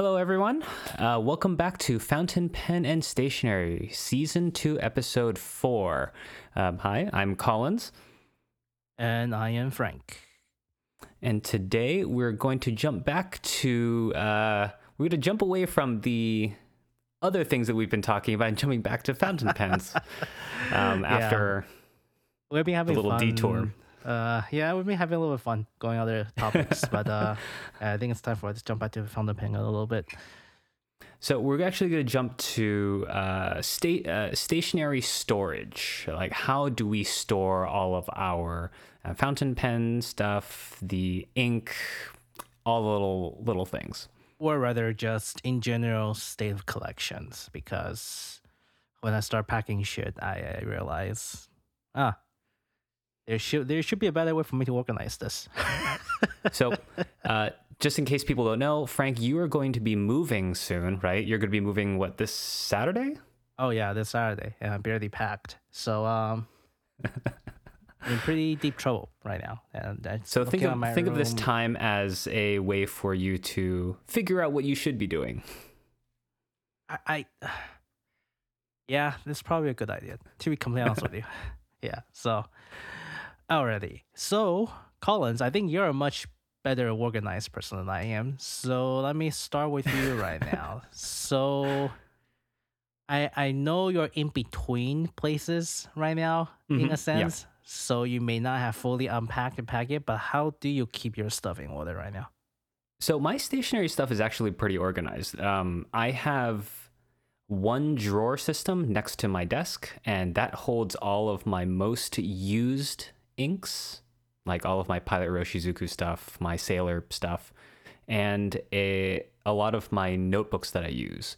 Hello, everyone. Uh, welcome back to Fountain Pen and Stationery, Season 2, Episode 4. Um, hi, I'm Collins, And I am Frank. and today we're going to jump back to, uh, we're going to jump away from the other things that we've been talking about and jumping back to fountain pens um, after. we'll be having a little fun. detour. Uh, yeah, we've been having a little bit of fun going other topics, but uh, I think it's time for us to jump back to fountain pen a little bit. So we're actually going to jump to uh, state uh, stationary storage. Like, how do we store all of our uh, fountain pen stuff, the ink, all the little little things? Or rather, just in general state of collections. Because when I start packing shit, I, I realize, ah, there should there should be a better way for me to organize this. So, uh, just in case people don't know, Frank, you are going to be moving soon, right? You're going to be moving what this Saturday? Oh yeah, this Saturday, Yeah, I'm barely packed. So um, I'm in pretty deep trouble right now. And So think of think of this time as a way for you to figure out what you should be doing. I, I yeah, this is probably a good idea. To be completely honest with you, yeah. So already, so Collins, I think you're a much better organized person than I am. So let me start with you right now. So. I, I know you're in between places right now in Mhm, a yeah. sense. So you may not have fully unpacked and packed it, but how do you keep your stuff in order right now? So my stationary stuff is actually pretty organized. Um, I have one drawer system next to my desk, and that holds all of my most used inks, like all of my Pilot Iroshizuku stuff, my Sailor stuff, and a a lot of my notebooks that I use.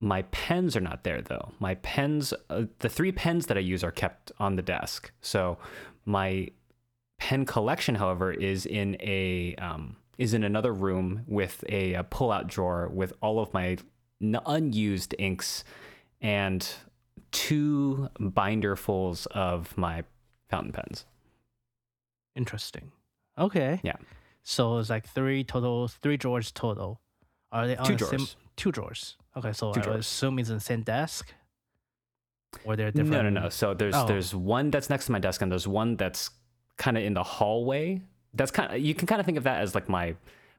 My pens are not there though. My pens, uh, the three pens that I use are kept on the desk. So my pen collection, however, is in a um, is in another room with a, a pull-out drawer with all of my n- unused inks and two binderfuls of my fountain pens. Interesting. Okay. Yeah. So it's like three total, three drawers total. Are they on Two the same- drawers. two drawers. Okay, so Two I drawers. assume it's in the same desk. Or they're different. No, no, no. So there's Oh. there's one that's next to my desk and there's one that's kind of in the hallway. That's kind of you can kind of think of that as like my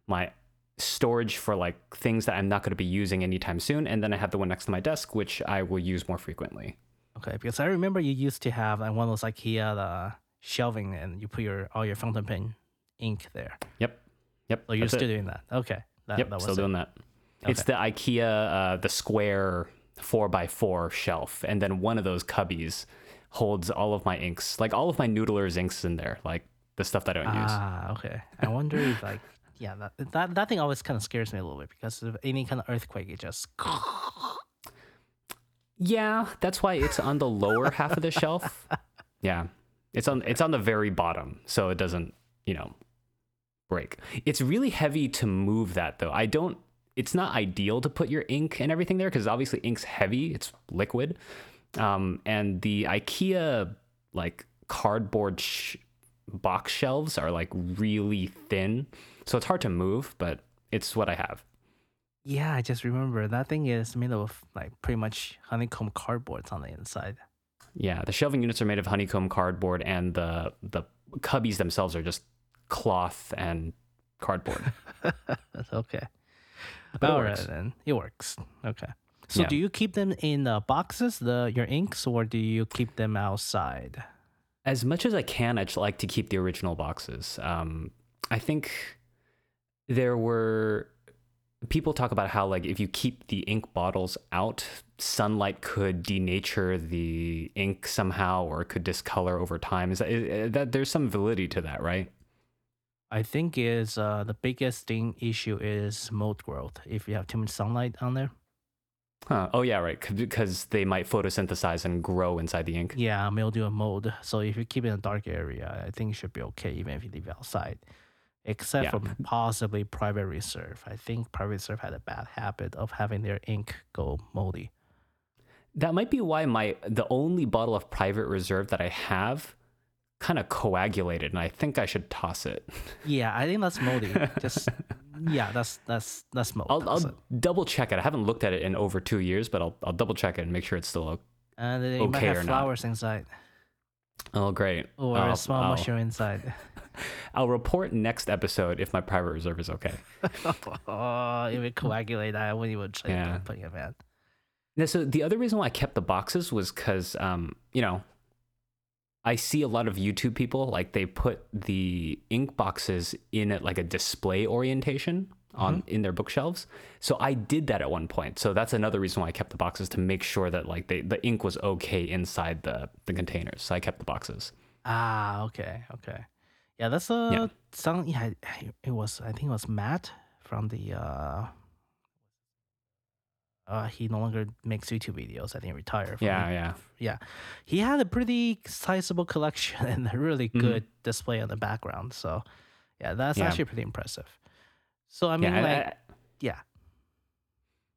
my storage for like things that I'm not going to be using anytime soon. And then I have the one next to my desk, which I will use more frequently. Okay, because I remember you used to have like one of those IKEA uh, shelving, and you put your all your fountain pen ink there. Yep. Yep. So you're that's it. still doing that. Okay. That, Yep, that was still it. doing that. It's the IKEA, uh, the square four by four shelf, and then one of those cubbies holds all of my inks, like all of my Noodler's inks in there, like the stuff that I don't use. Ah, okay. I wonder if like yeah, that that that thing always kind of scares me a little bit because of any kind of earthquake, it just Yeah, that's why it's on the lower half of the shelf. Yeah, it's on it's on the very bottom, so it doesn't you know break. It's really heavy to move that though. I don't. It's not ideal to put your ink and everything there because obviously ink's heavy. It's liquid, um, and the IKEA like cardboard sh- box shelves are like really thin, so it's hard to move. But it's what I have. Yeah, I just remember that thing is made of like pretty much honeycomb cardboards on the inside. Yeah, the shelving units are made of honeycomb cardboard, and the the cubbies themselves are just cloth and cardboard. That's okay. But it All right works. then, it works. Okay. So Yeah. do you keep them in uh, boxes, the your inks, or do you keep them outside? as much as I can, I'd like to keep the original boxes. Um, I think there were people talk about how like if you keep the ink bottles out, sunlight could denature the ink somehow, or it could discolor over time. Is that, is that there's some validity to that, right? I think is uh, the biggest thing issue is mold growth. If you have too much sunlight on there, Huh. Oh yeah, right Because they might photosynthesize and grow inside the ink. yeah, mildew and mold. So if you keep it in a dark area, I think it should be okay, even if you leave it outside. Except Yeah. for possibly private reserve. I think private reserve had a bad habit of having their ink go moldy. That might be why my the only bottle of private reserve that I have kind of coagulated, and I think I should toss it. Yeah, I think that's moldy. Just yeah, that's that's that's most. I'll, I'll double check it. I haven't looked at it in over two years, but I'll I'll double check it and make sure it's still okay. And it might have or not. flowers inside, Oh, great. or I'll, a small I'll- mushroom inside. I'll report next episode if my private reserve is okay. oh, it would coagulate. I wouldn't even try Yeah. to put it man. Now, so the other reason why I kept the boxes was because, um, you know, I see a lot of YouTube people like they put the ink boxes in it like a display orientation on in their bookshelves. So I did that at one point. So that's another reason why I kept the boxes to make sure that like they, the ink was okay inside the the containers. So I kept the boxes. Ah, okay, okay. Yeah, that's a Yeah. some. Yeah, it- was. I think it was Matt from the. uh uh, he no longer makes YouTube videos. I think he retired. From Yeah, it. yeah. yeah. He had a pretty sizable collection and a really Mhm. good display on the background. So, yeah, that's Yeah. actually pretty impressive. So I mean, yeah, like, I- yeah,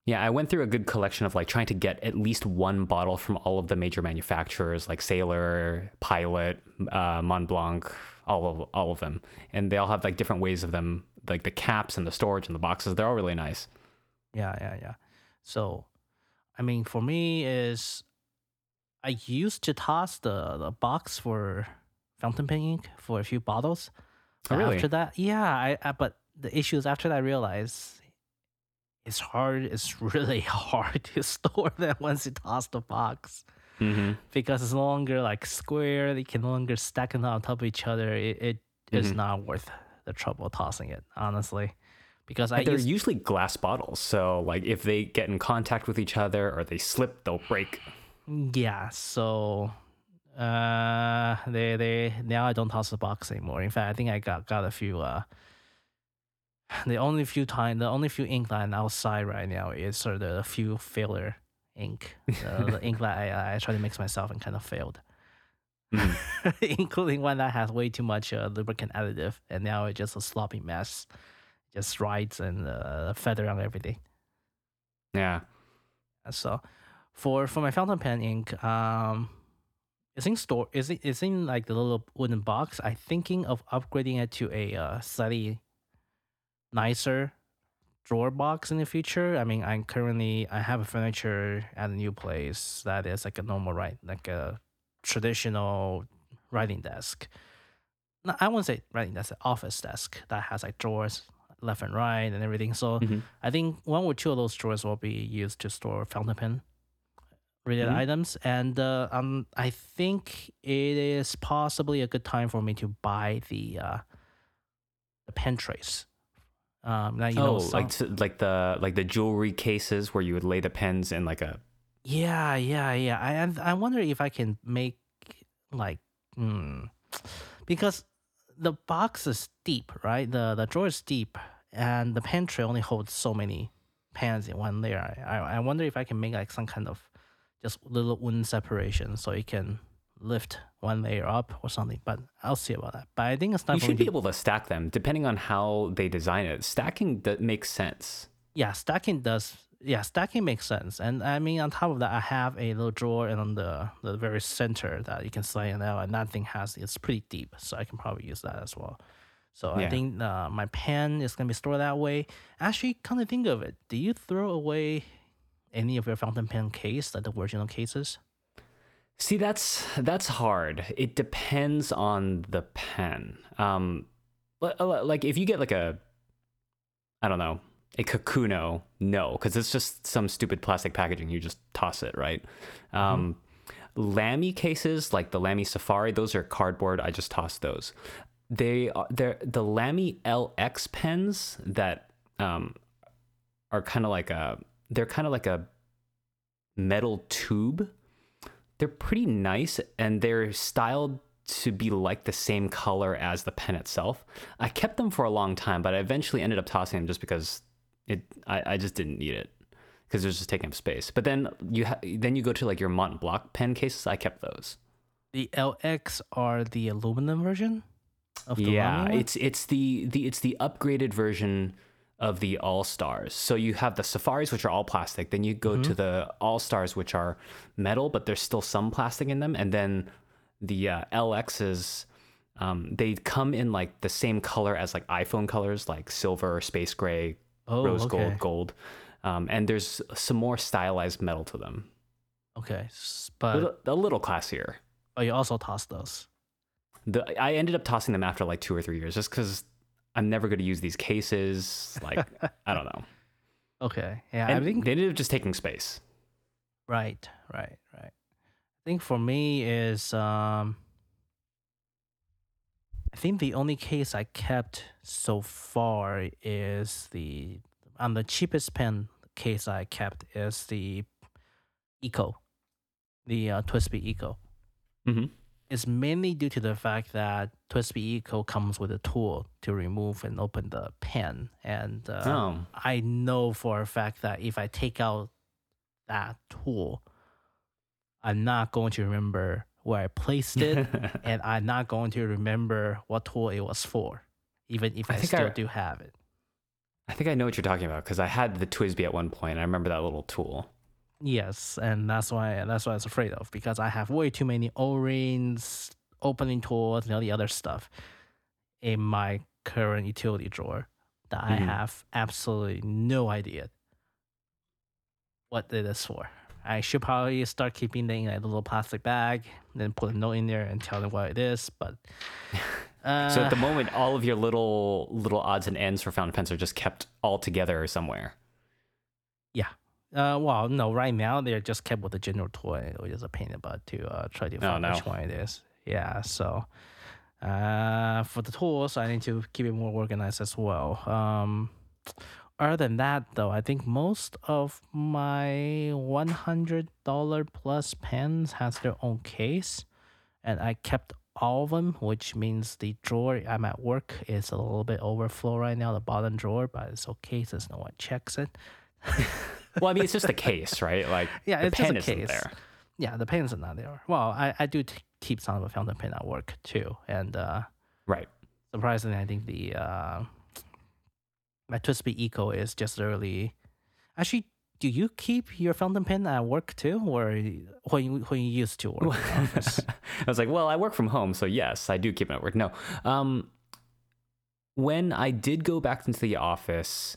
Yeah, I went through a good collection of like trying to get at least one bottle from all of the major manufacturers, like Sailor, Pilot, uh, Mont Blanc, all of all of them, and they all have like different ways of them, like the caps and the storage and the boxes. They're all really nice. Yeah, yeah, yeah. So, I mean, for me is I used to toss the, the box for fountain pen ink for a few bottles. Oh, really? After that, yeah, I, I but the issue is after that I realized it's hard. It's really hard to store them once you toss the box Mm-hmm. because it's no longer like square. They can no longer stack them on top of each other. It, it is Mhm. not worth the trouble tossing it, honestly. Because I They're used, usually glass bottles, so like if they get in contact with each other or they slip, they'll break. Yeah, so uh they they now I don't toss the box anymore. In fact, I think I got got a few uh the only few time the only few ink line outside right now is sort of the few filler ink. Uh, the ink that I I tried to mix myself and kind of failed. Mhm. Including one that has way too much uh, lubricant additive and now it's just a sloppy mess. Just rides and uh, feather on everything. Yeah. So for for my fountain pen ink, um it's in store is it it's in like the little wooden box. I'm thinking of upgrading it to a uh, slightly nicer drawer box in the future. I mean I'm currently I have a furniture at a new place that is like a normal right like a traditional writing desk. No, I won't say writing desk, office desk that has like drawers left and right and everything. So Mhm. I think one or two of those drawers will be used to store fountain pen related Mhm. items, and uh, um, I think it is possibly a good time for me to buy the uh, the pen trays. Um, now you know, oh, some- like t- like the like the jewelry cases where you would lay the pens in like a yeah, yeah, yeah. I I wonder if I can make like, hmm, because the box is deep, right? The the drawer is deep, and the pen tray only holds so many pens in one layer. I, I I wonder if I can make like some kind of just little wooden separation so it can lift one layer up or something. But I'll see about that. But I think it's not. you should be able to stack them depending on how they design it. Stacking that makes sense. yeah, stacking does yeah, stacking makes sense. And I mean on top of that I have a little drawer and on the the very center that you can slide it out and that thing has it's pretty deep, so I can probably use that as well. So I think uh, my pen is gonna be stored that way. Actually, come to think of it, do you throw away any of your fountain pen case, like the original cases? See, that's that's hard. It depends on the pen. Um, li- like if you get like a, I don't know, a Kakuno, no, because it's just some stupid plastic packaging. You just toss it, right? Um, Lamy cases, like the Lamy Safari, those are cardboard. I just toss those. They are they're the Lamy LX pens that um, are kind of like a they're kind of like a metal tube they're pretty nice and they're styled to be like the same color as the pen itself. I kept them for a long time, but I eventually ended up tossing them just because it I, I just didn't need it because it was just taking up space. But then you ha- then you go to like your Mont Blanc pen cases. I kept those. The LX are the aluminum version of the yeah, it's it's the the it's the upgraded version of the AL-Stars. So you have the Safaris, which are all plastic. Then you go Mm-hmm. to the AL-Stars, which are metal, but there's still some plastic in them. And then the uh, LXs Um, they come in like the same color as like iPhone colors, like silver, space gray, Oh, rose okay. gold, gold. Um, and there's some more stylized metal to them, Okay, s- a but little, a little classier. Oh, you also toss those. The, I ended up tossing them after like two or three years, just because I'm never going to use these cases. Like I don't know. Okay, yeah, And I think they ended up just taking space. right, right, right. I think for me is um. I think the only case I kept so far is the on the cheapest pen case I kept is the Eco, the uh, TWSBI Eco. Mm-hmm. It's mainly due to the fact that TWSBI Eco comes with a tool to remove and open the pen, and uh, Oh, I know for a fact that if I take out that tool, I'm not going to remember where I placed it, and I'm not going to remember what tool it was for, even if I I, still I- do have it. I think I know what you're talking about because I had the TWSBI at one point. I remember that little tool. Yes, and that's why that's what I was afraid of because I have way too many O-rings, opening tools, and all the other stuff in my current utility drawer that I Mhm. have absolutely no idea what it is for. I should probably start keeping them in a little plastic bag, then put a note in there and tell them what it is. But uh, So at the moment, all of your little little odds and ends for fountain pens are just kept all together somewhere. Uh, well, no, right now they're just kept with the general toy, which is a pain in the butt to uh, try to find no. which one it is. Yeah, so uh, for the tools, I need to keep it more organized as well. Um, other than that, though, I think most of my one hundred dollar plus pens has their own case, and I kept all of them, which means the drawer I'm at work is a little bit overflow right now, the bottom drawer, but it's okay since no one checks it. Well, I mean, it's just a case, right? Like Yeah, the it's just a case. there. Yeah, the pens are not there. Well, I, I do t- keep some of the fountain pen at work too, and uh, Right. surprisingly, I think the uh, my TWSBI Eco is just early. Actually, do you keep your fountain pen at work too, or when you when you used to work in the office? I was like, well, I work from home, so yes, I do keep it at work. No, um, when I did go back into the office,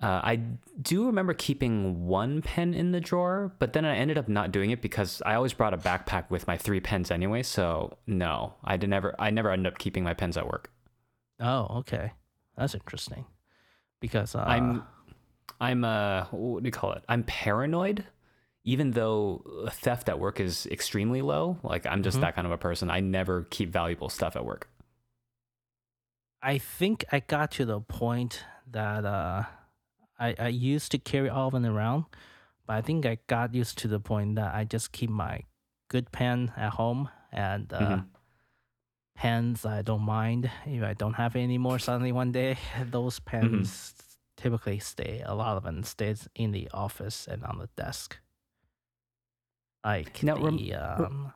uh, I do remember keeping one pen in the drawer, but then I ended up not doing it because I always brought a backpack with my three pens anyway. So no, I did never, I never ended up keeping my pens at work. Oh, okay, that's interesting. Because uh, I'm, I'm, uh, what do you call it? I'm paranoid. Even though theft at work is extremely low, like I'm just Mhm. that kind of a person. I never keep valuable stuff at work. I think I got to the point that uh, I I used to carry all of them around, but I think I got used to the point that I just keep my good pen at home and uh, Mhm. pens I don't mind if I don't have it anymore. Suddenly one day, those pens typically stay. A lot of them stays in the office and on the desk. Like Now, the rem- um,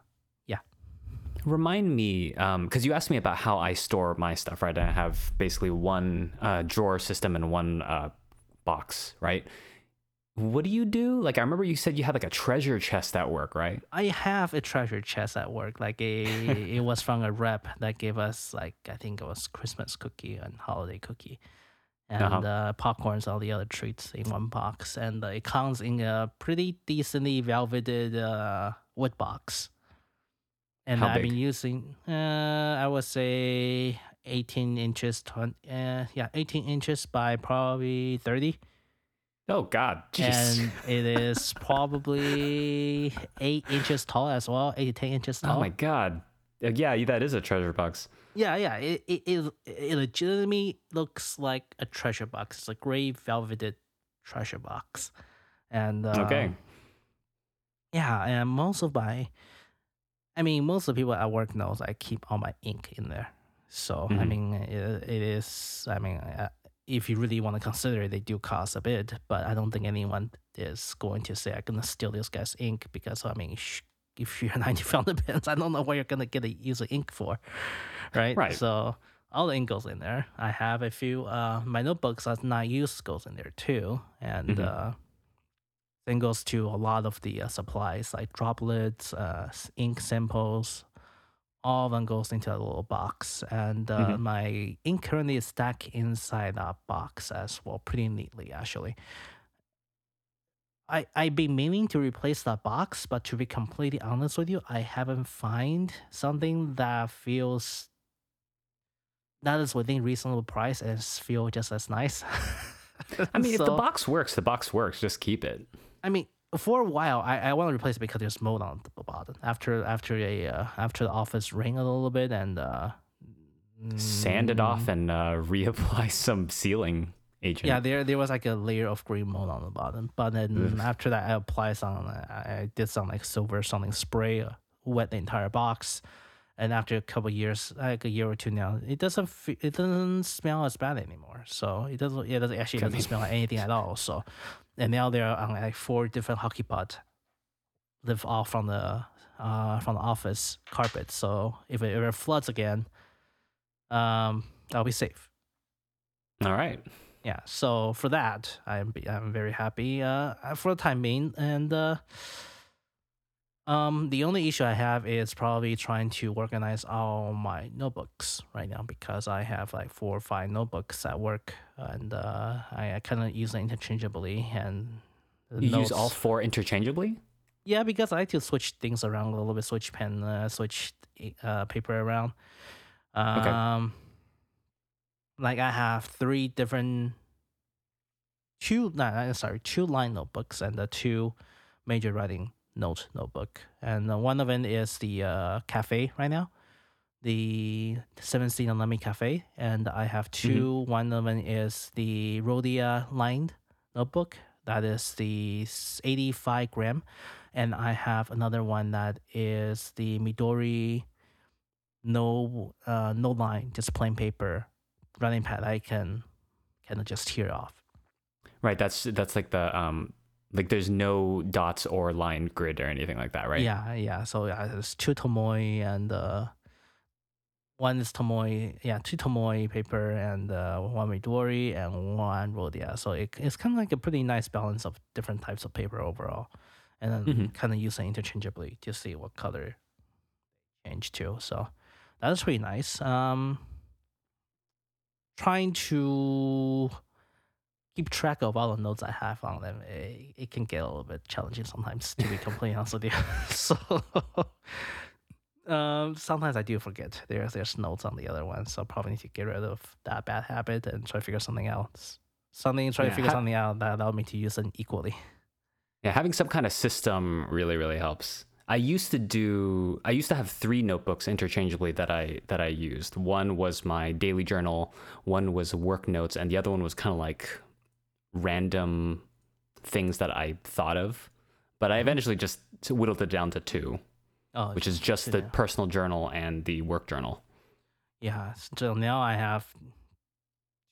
Remind me, because you asked me about how I store my stuff, right? I have basically one uh, drawer system and one uh, box, right? What do you do? Like, I remember you said you had like a treasure chest at work, right? I have a treasure chest at work. Like a, it was from a rep that gave us like I think it was Christmas cookie and holiday cookie, and Uh-huh. uh, popcorns, all the other treats in one box, and uh, it comes in a pretty decently velveted uh, wood box. And How I've big? been using, uh, I would say, eighteen inches. 20, uh, yeah, eighteen inches by probably 30 oh God, jeez. and it is probably eight inches tall as well, eight to ten inches tall. oh my God, Uh, yeah, that is a treasure box. Yeah, yeah, it it, it it legitimately looks like a treasure box. It's a gray velveted treasure box, and uh, Okay, yeah, and most of my, I mean, most of the people at work knows I keep all my ink in there. So I Mhm. mean, it, it is. I mean, uh, if you really want to consider it, they do cost a bit. But I don't think anyone is going to say I'm gonna steal this guy's ink because I mean, sh- if you're 90 fountain pens, I don't know what you're gonna get a user ink for, right? Right. So all the ink goes in there. I have a few. Uh, my notebooks that's not used goes in there too, and. Mhm. uh then goes to a lot of the uh, supplies like droplets, uh, ink samples, all of them goes into a little box, and uh, Mhm. my ink currently is stacked inside that box as well, pretty neatly actually. I I've been meaning to replace that box, but to be completely honest with you, I haven't find something that feels that is within reasonable price and feel just as nice. I mean, if the box works, the box works. Just keep it. I mean, for a while, I, I want to replace it because there's mold on the bottom. After after a uh, after the office rain a little bit and uh, Sand it off mm, and uh, reapply some sealing agent. Yeah, there there was like a layer of green mold on the bottom, but then Ugh. after that, I applied some. I, I did some like silver something spray, uh, wet the entire box, and after a couple years, like a year or two now, it doesn't fe- it doesn't smell as bad anymore. So it doesn't it doesn't actually doesn't smell like anything at all. So, and now they're on like four different hockey pot live off from the uh from the office carpet. So if it ever floods again, um, I'll be safe All right. yeah so for that i'm i'm very happy uh for the time being and uh um the only issue i have is probably trying to organize all my notebooks right now because i have like four or five notebooks at work and uh i, I kind of use them interchangeably and You use all four interchangeably? yeah, because I like to switch things around a little bit, switch pen, uh, switch uh, paper around. Um, like I have three different, two, no, no, sorry, two line notebooks and the two major writing note notebook, and uh, one of them is the uh, cafe right now, the 17 Alumni Cafe, and I have 2 One of them is the Rhodia lined notebook. That is the 85 gram and I have another one that is the Midori no uh no line, just plain paper running pad I can kind of just tear off. Right. That's that's like the um like there's no dots or line grid or anything like that, right? Yeah, yeah. So yeah, there's two Tomoe and uh one is Tomoe, yeah, two Tomoe paper and uh, one Midori and one Rhodia. So it, it's kind of like a pretty nice balance of different types of paper overall. And then Mhm. kind of use it interchangeably to see what color change to. So that's pretty nice. Um, trying to keep track of all the notes I have on them, it, it can get a little bit challenging sometimes, to be completely honest with you. so um, sometimes I do forget there's there's notes on the other one, so I probably need to get rid of that bad habit and try to figure something else. Something try Yeah, to figure ha- something out that allowed me to use them equally. Yeah, having some kind of system really really helps. I used to do I used to have three notebooks interchangeably that I that I used. One was my daily journal, one was work notes, and the other one was kind of like random things that I thought of. But I eventually just whittled it down to two, Oh, which is just the yeah. personal journal and the work journal. Yeah, so now I have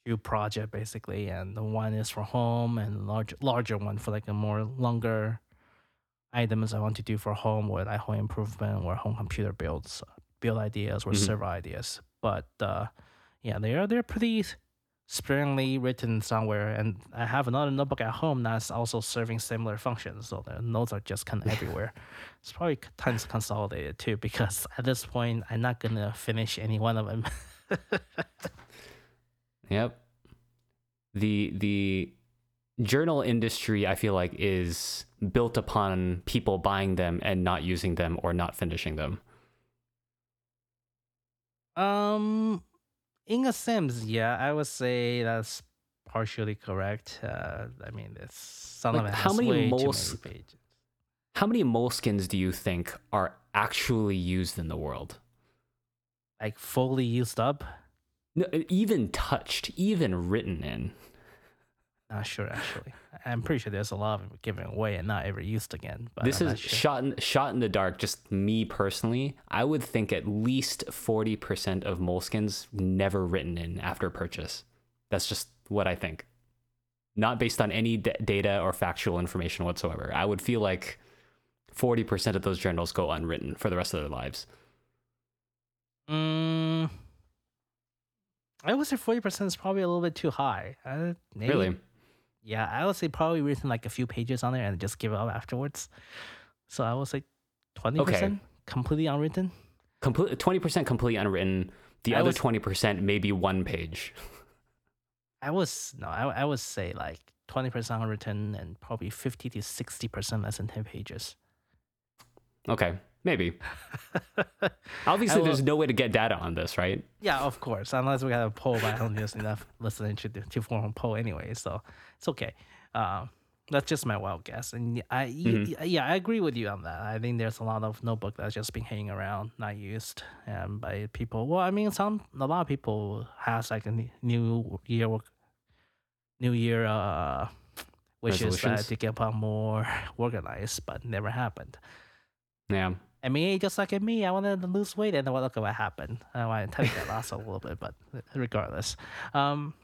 two project basically, and the one is for home, and large larger one for like a more longer items I want to do for home, or like home improvement, or home computer builds, build ideas, or Mhm. server ideas. But uh, yeah, they are they're pretty sparingly written somewhere, and I have another notebook at home that's also serving similar functions. So the notes are just kind of everywhere. It's probably c- time to consolidate too, because at this point I'm not gonna finish any one of them. Yep. The the journal industry I feel like is built upon people buying them and not using them or not finishing them. Um, in a sense, yeah, I would say that's partially correct. Uh, I mean, it's some Like, of it how many moles- many. How many Moleskines do you think are actually used in the world? Like fully used up. No, even touched, even written in. Not sure actually. I'm pretty sure there's a lot of them given away and not ever used again. But this I'm is sure. shot in, shot in the dark. Just me personally, I would think at least forty percent of Moleskines never written in after purchase. That's just what I think. Not based on any d- data or factual information whatsoever. I would feel like forty percent of those journals go unwritten for the rest of their lives. Mm, I would say forty percent is probably a little bit too high. Uh, Really? Yeah, I would say probably written like a few pages on there and just give up afterwards. So I would say twenty percent completely unwritten. Complete twenty percent completely unwritten. The I other twenty percent maybe one page. I was no, I, I would say like twenty percent unwritten and probably fifty to sixty percent less than ten pages. Okay, maybe. Obviously, will- there's no way to get data on this, right? Yeah, of course. Unless we have a poll, but I don't use enough listening to to form a poll anyway, so it's okay. Um, that's just my wild guess, and I Mhm. yeah, I agree with you on that. I think there's a lot of notebook that's just been hanging around, not used, um, by people. Well, I mean, some a lot of people has like a new year, work- new year, uh, wishes uh, to get more organized, but never happened. Yeah. I mean, just like at me, I wanted to lose weight, and well, look at what happened. I want to tell you that lost a little bit, but regardless, um,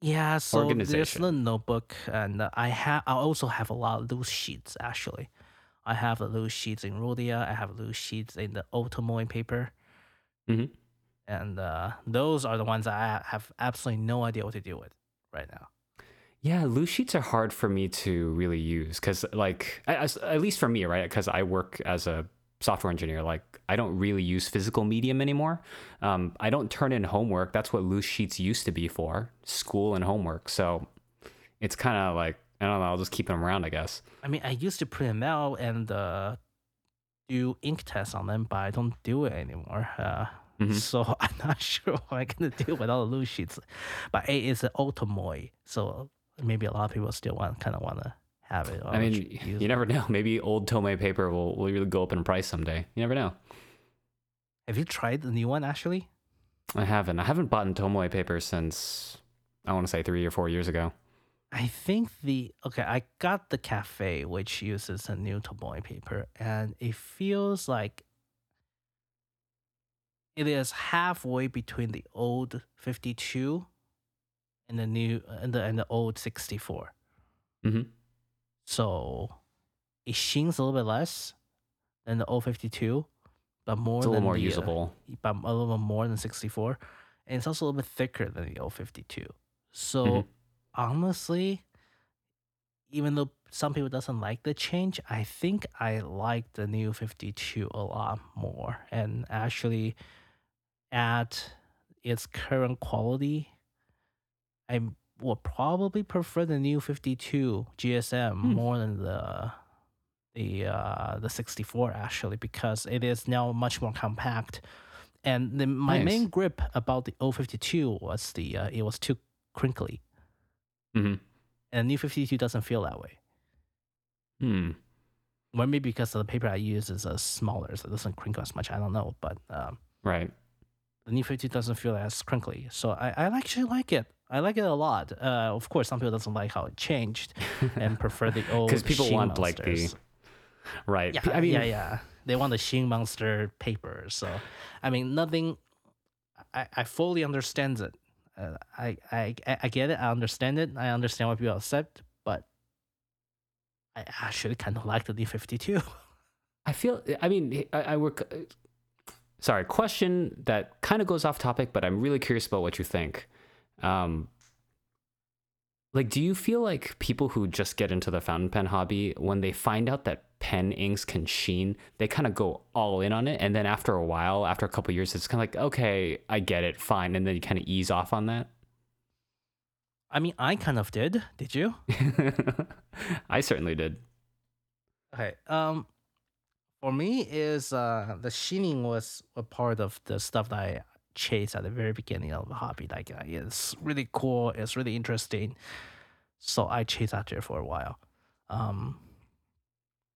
yeah. So there's the notebook, and I have. I also have a lot of loose sheets. Actually, I have the loose sheets in Rhodia. I have loose sheets in the Otomoy paper, Mhm. and uh, those are the ones I have absolutely no idea what to do with right now. Yeah, loose sheets are hard for me to really use because, like, as, at least for me, right? Because I work as a software engineer, like, I don't really use physical medium anymore. Um, I don't turn in homework. That's what loose sheets used to be for school and homework. So it's kind of like, I don't know, I'll just keep them around, I guess. I mean, I used to print them out and uh, do ink tests on them, but I don't do it anymore. Uh, Mhm. So I'm not sure what I'm gonna do with all the loose sheets. But A is an Ultimoy, so maybe a lot of people still want kind of want to have it. I oh, mean, use you it. never know. Maybe old Tomoe paper will, will really go up in price someday. You never know. Have you tried the new one actually? I haven't. I haven't bought Tomoe paper since, I want to say three or four years ago. I think the okay, I got the cafe which uses a new Tomoe paper, and it feels like it is halfway between the old 52 and the new and the and the old 64. hmm So it shines a little bit less than the old 52, but more It's a little than more the, uh, usable. but a little bit more than 64 and it's also a little bit thicker than the old 52 so Mhm. honestly even though some people doesn't like the change i think i like the new 52 a lot more and actually at its current quality i will probably prefer the new 52 gsm Hmm. more than the the uh the 64 actually because it is now much more compact and the, my Nice. main grip about the O52 was the uh, it was too crinkly hmm and the new 52 doesn't feel that way Hmm. well maybe because the paper i use is uh, smaller so it doesn't crinkle as much i don't know but um, Right. the new 52 doesn't feel as crinkly so i, I actually like it i like it a lot uh, of course some people doesn't like how it changed and prefer the old Because people Sheen want like the monsters. right. yeah, I mean, yeah, yeah. They want the Sheen Monster paper. So, I mean, nothing. I, I fully understand it. Uh, I, I I get it. I understand it. I understand why people accept, but I actually kind of like the D fifty two. I feel. I mean, I, I work. Sorry, question that kind of goes off topic, but I'm really curious about what you think. Um, like, do you feel like people who just get into the fountain pen hobby, when they find out that pen inks can sheen, they kind of go all in on it, and then after a while, after a couple years, it's kind of like, okay, I get it, fine, and then you kind of ease off on that. I mean, I kind of did. Did you? I certainly did. Okay. Um, for me, is uh the sheening was a part of the stuff that I chased at the very beginning of the hobby. Like, it's really cool. It's really interesting. So I chased after it for a while. Um,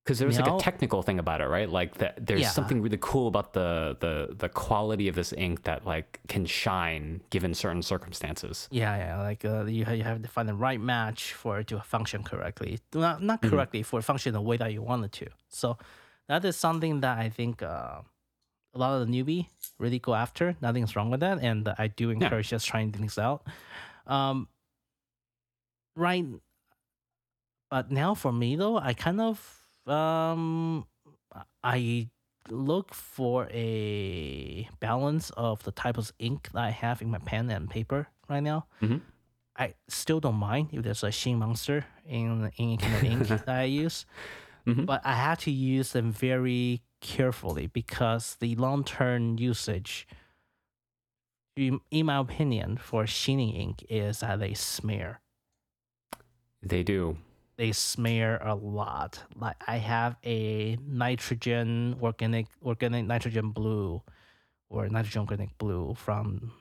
because there was like a technical thing about it, right? Like that, there's Yeah. something really cool about the the the quality of this ink that like can shine given certain circumstances. yeah, yeah. Like, uh, you you have to find the right match for it to function correctly. Not not Mhm. correctly for it function the way that you want it to. So that is something that I think uh, a lot of the newbie really go after. Nothing's wrong with that, and I do encourage just trying things out. Um, right, but now for me though, I kind of um, I look for a balance of the type of ink that I have in my pen and paper right now. Mhm. I still don't mind if there's a Sheen Monster in in kind of ink that I use Mhm. but I have to use them very carefully because the long term usage, in, in my opinion, for sheening ink is that they smear. They do. They smear a lot. Like I have a nitrogen organic organic nitrogen blue or nitrogen organic blue from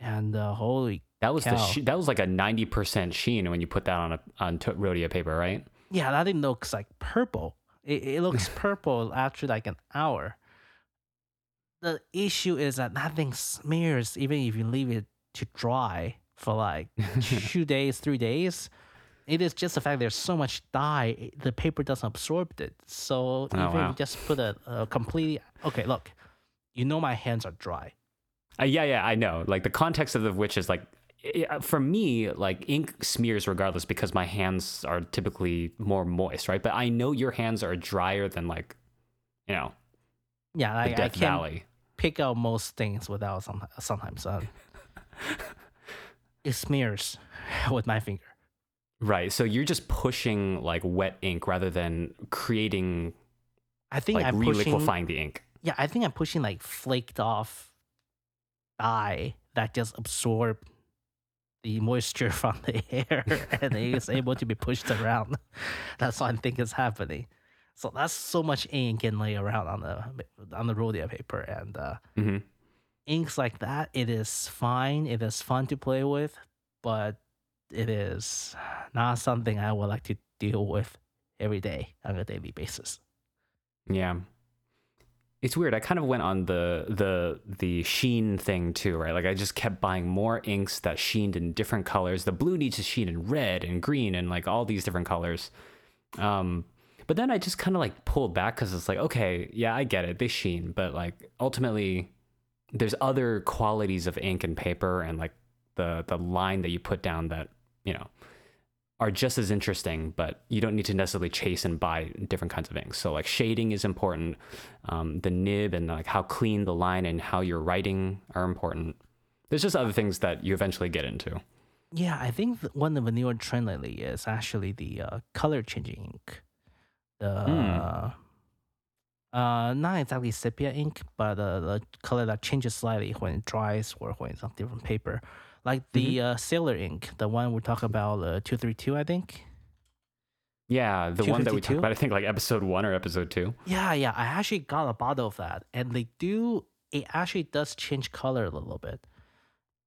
and uh, holy That was the she- that was like a ninety percent sheen when you put that on a on to- rhodia paper, right? Yeah, that thing looks like purple. It, it looks purple after like an hour. The issue is that nothing smears even if you leave it to dry for like two days, three days. It is just the fact there's so much dye, the paper doesn't absorb it. So even if you just put a, a completely okay, look, you know my hands are dry. Uh, yeah, yeah, I know. Like the context of the which is like for me, like ink smears regardless because my hands are typically more moist, right? But I know your hands are drier than like, you know, Yeah, I, I can't Valley. pick out most things without some, sometimes. Uh, it smears with my finger. Right. So you're just pushing like wet ink rather than creating I think like I'm pushing. reliquifying the ink. Yeah, I think I'm pushing like flaked off dye that just absorb the moisture from the air and it is able to be pushed around. That's what I think is happening. So that's so much ink can lay around on the on the rhodia paper and uh, hmm inks like that. It is fine. It is fun to play with, but it is not something I would like to deal with every day on a daily basis. Yeah. It's weird. I kind of went on the the the sheen thing too, right? Like I just kept buying more inks that sheened in different colors. The blue needs to sheen in red and green and like all these different colors. Um, but then I just kind of like pulled back because it's like, okay, yeah, I get it. They sheen, but like ultimately, there's other qualities of ink and paper and like the the line that you put down that you know are just as interesting, but you don't need to necessarily chase and buy different kinds of inks. So like shading is important, um, the nib and like how clean the line and how you're writing are important. There's just other things that you eventually get into. Yeah, I think one of the newer trend lately is actually the uh, color changing ink. The Hmm. uh, not exactly sepia ink, but uh, the color that changes slightly when it dries or when it's on different paper. Like the Mm-hmm. uh, sailor ink, the one we talk about, uh, two three two, I think. Yeah, the one that we 252? talked about, I think like episode one or episode two. Yeah, yeah. I actually got a bottle of that, and they do. It actually does change color a little bit.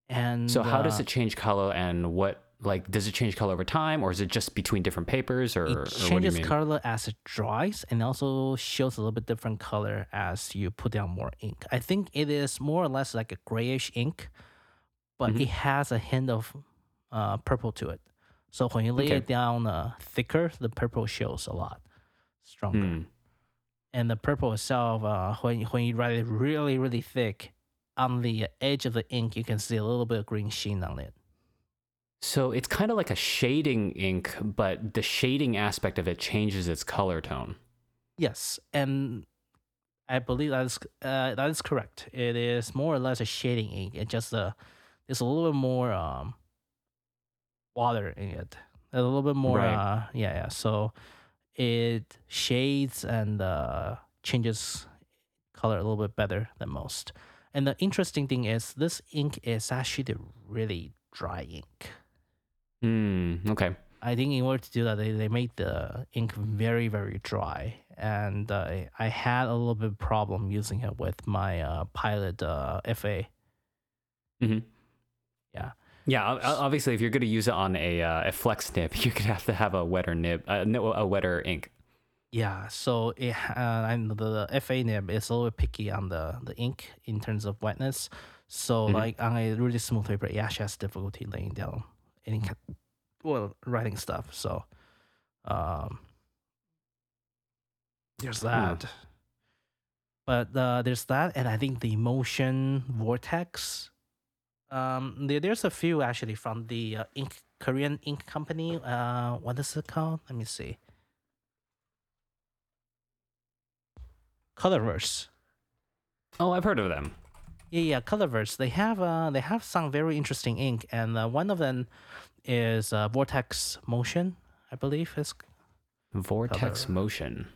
And So how does uh, it change color and what like does it change color over time or is it just between different papers or, or It what do you changes mean? color as it dries and also shows a little bit different color as you put down more ink. I think it is more or less like a grayish ink, but Mhm. it has a hint of uh, purple to it. So when you lay Okay. it down uh, thicker, the purple shows a lot stronger. Hmm. And the purple itself, uh, when when you write it really really thick, on the edge of the ink, you can see a little bit of green sheen on it. So it's kind of like a shading ink, but the shading aspect of it changes its color tone. Yes, and I believe that is uh, that is correct. It is more or less a shading ink. It just uh, there's a little bit more um, water in it. A little bit more, Right. uh, yeah, yeah. So it shades and uh, changes color a little bit better than most. And the interesting thing is, this ink is actually the really dry ink. Hmm. Okay. I think in order to do that, they, they made the ink very, very dry. And uh, I had a little bit of problem using it with my uh, Pilot uh, FA. hmm Yeah. Yeah. Obviously, if you're going to use it on a uh, a flex nib, you're gonna have to have a wetter nib, uh, a wetter ink. Yeah, so it uh, and the, FA nib is a little bit picky on the, the ink in terms of wetness. So Mhm. like on a really smooth paper, it actually has difficulty laying down any kind, well writing stuff. So um, there's that. But uh, there's that, and I think the motion vortex. Um, there, there's a few actually from the uh, ink Korean ink company. Uh, what is it called? Let me see. Colorverse. Oh, I've heard of them. Yeah, yeah, Colorverse. They have uh they have some very interesting ink, and uh, one of them is uh, Vortex Motion, I believe is. Vortex Color. motion.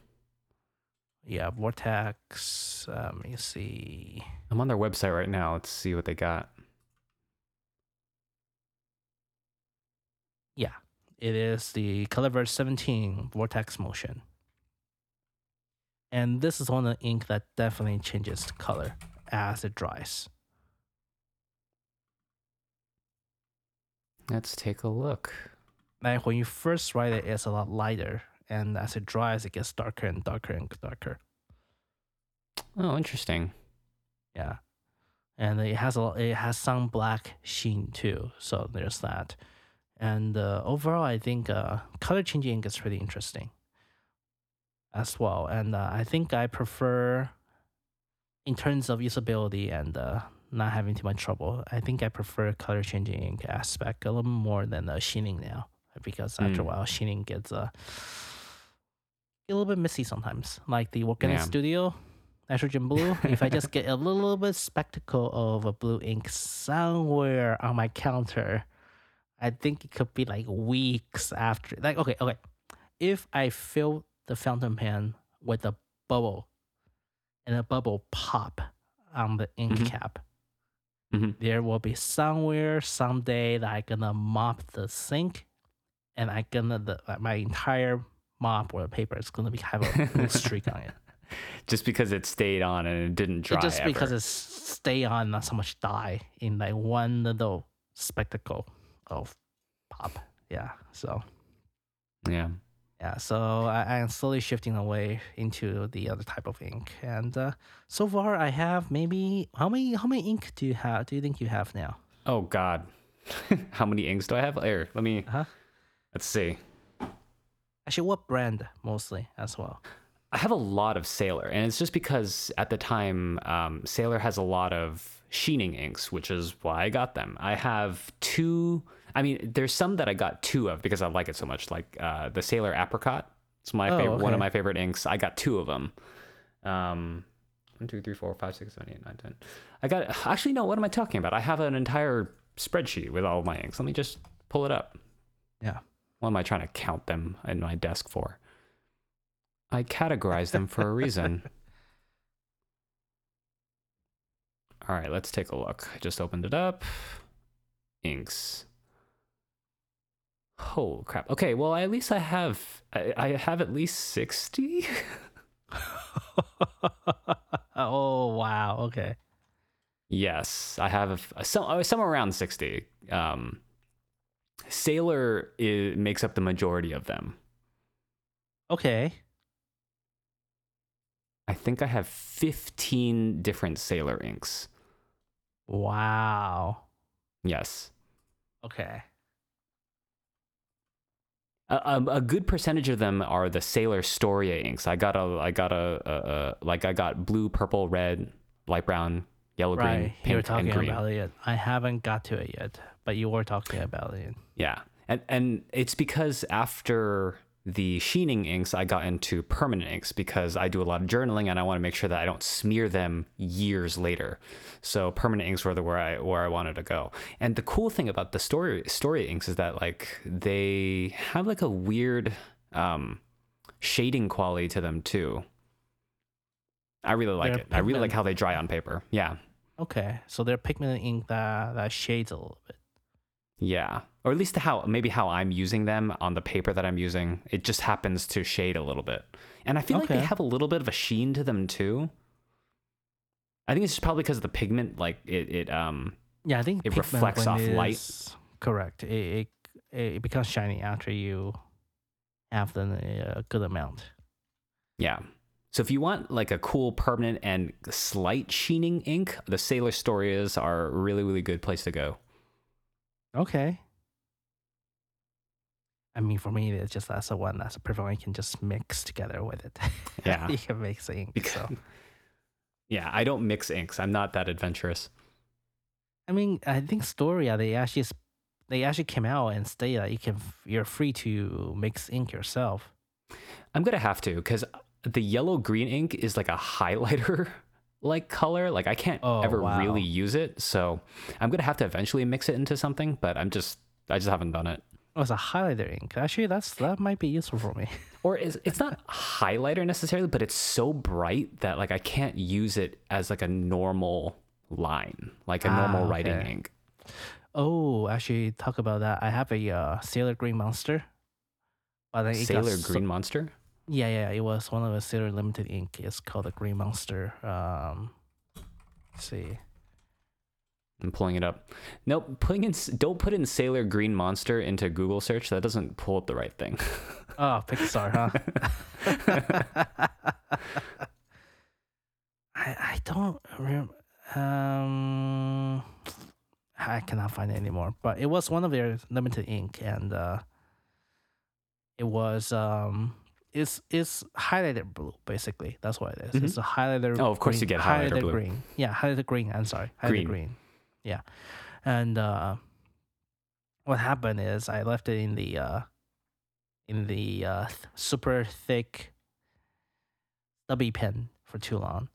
Yeah, Vortex. Uh, let me see. I'm on their website right now. Let's see what they got. Yeah, it is the Colorverse 17 Vortex Motion. And this is one of the ink that definitely changes color as it dries. Let's take a look. Like when you first write it, it's a lot lighter, and as it dries, it gets darker and darker and darker. Oh, interesting. Yeah, and it has a it has some black sheen too. So there's that. And uh, overall, I think uh, color changing ink is pretty interesting as well. And uh, I think I prefer, in terms of usability and uh, not having too much trouble, I think I prefer color changing ink aspect a little more than the sheening now. Because after a Mm. while, sheening gets uh, a little bit messy sometimes. Like the work in the studio, nitrogen blue. if I just get a little bit spectacle of a blue ink somewhere on my counter, I think it could be like weeks after. Like, okay, okay. If I fill the fountain pen with a bubble and a bubble pop on the ink Mhm. cap, Mhm. there will be somewhere someday that I gonna mop the sink and I gonna the like, my entire mop or paper is gonna be have a streak on it. Just because it stayed on and it didn't dry. It just because it it's stay on not so much dye in like one little spectacle of pop. Yeah. So yeah. yeah. So I, I'm slowly shifting away into the other type of ink. And uh, so far I have maybe how many how many ink do you have do you think you have now? Oh God. How many inks do I have? Here, let me. Uh-huh. Let's see. Actually what brand mostly as well? I have a lot of Sailor, and it's just because at the time, um, Sailor has a lot of sheening inks, which is why I got them. I have two. I mean, there's some that I got two of because I like it so much, like uh, the Sailor Apricot. It's my Oh, favorite, one of my favorite inks. I got two of them. Um, one, two, three, four, five, six, seven, eight, nine, ten. I got actually no. What am I talking about? I have an entire spreadsheet with all of my inks. Let me just pull it up. Yeah. What am I trying to count them in my desk for? I categorize them for a reason. All right, let's take a look. I just opened it up. Inks. Holy crap. Okay, well, at least I have I, I have at least 60. oh wow, okay. yes, I have a, some uh, somewhere around 60. Um Sailor is, makes up the majority of them. Okay. I think I have 15 different Sailor inks. Wow. Yes. Okay. A, a, a good percentage of them are the Sailor Storia inks. I got a, I got a, a, a like I got blue, purple, red, light brown, yellow, green, Right. You were talking and green. about it. I haven't got to it yet, but you were talking about it. Yeah, and and it's because after the sheening inks, I got into permanent inks because I do a lot of journaling and I want to make sure that I don't smear them years later. So permanent inks were the where I where I wanted to go. And the cool thing about the story story inks is that like they have like a weird um, shading quality to them too. I really like They're it. I really like how they dry on paper. Yeah. Okay. So they're pigmented ink that, that shades a little bit. Yeah. Or at least how maybe how I'm using them on the paper that I'm using. It just happens to shade a little bit. And I feel like they have a little bit of a sheen to them too. I think it's just probably because of the pigment, like it, it um Yeah, I think It reflects off light. Correct. It, it it becomes shiny after you have the uh, good amount. yeah. So if you want like a cool permanent and slight sheening ink, the Sailor Storias are a really, really good place to go. Okay. I mean, for me, it's just that's the one that's a perfect one you can just mix together with it. Yeah. you can mix ink. Because, So. yeah, I don't mix inks. I'm not that adventurous. I mean, I think Storia they actually they actually came out and say that you can you're free to mix ink yourself. I'm gonna have to because the yellow green ink is like a highlighter like color. Like I can't Oh, ever wow. really use it, so I'm gonna have to eventually mix it into something. But I'm just I just haven't done it. Oh, it's a highlighter ink. Actually, that's that might be useful for me. Or is it's not highlighter necessarily, but it's so bright that like I can't use it as like a normal line, like a normal Ah, writing ink. Oh, actually, talk about that. I have a uh, Sailor Green Monster. But then Sailor so- Green Monster. Yeah, yeah, it was one of the Sailor Limited ink. It's called the Green Monster. Um, let's see. I'm pulling it up. Nope, putting in don't put in Sailor Green Monster into Google search. That doesn't pull up the right thing. Oh, Pixar, huh? I I don't remember. Um, I cannot find it anymore. But it was one of their limited ink, and uh, it was um, it's it's highlighted blue basically. That's what it is. It's a highlighter. Oh, of course you green- get highlighter blue. green. Yeah, highlighter green. I'm sorry, highlighter Green. green. Yeah, and uh, what happened is I left it in the uh, in the uh, th- super thick stubby pen for too long.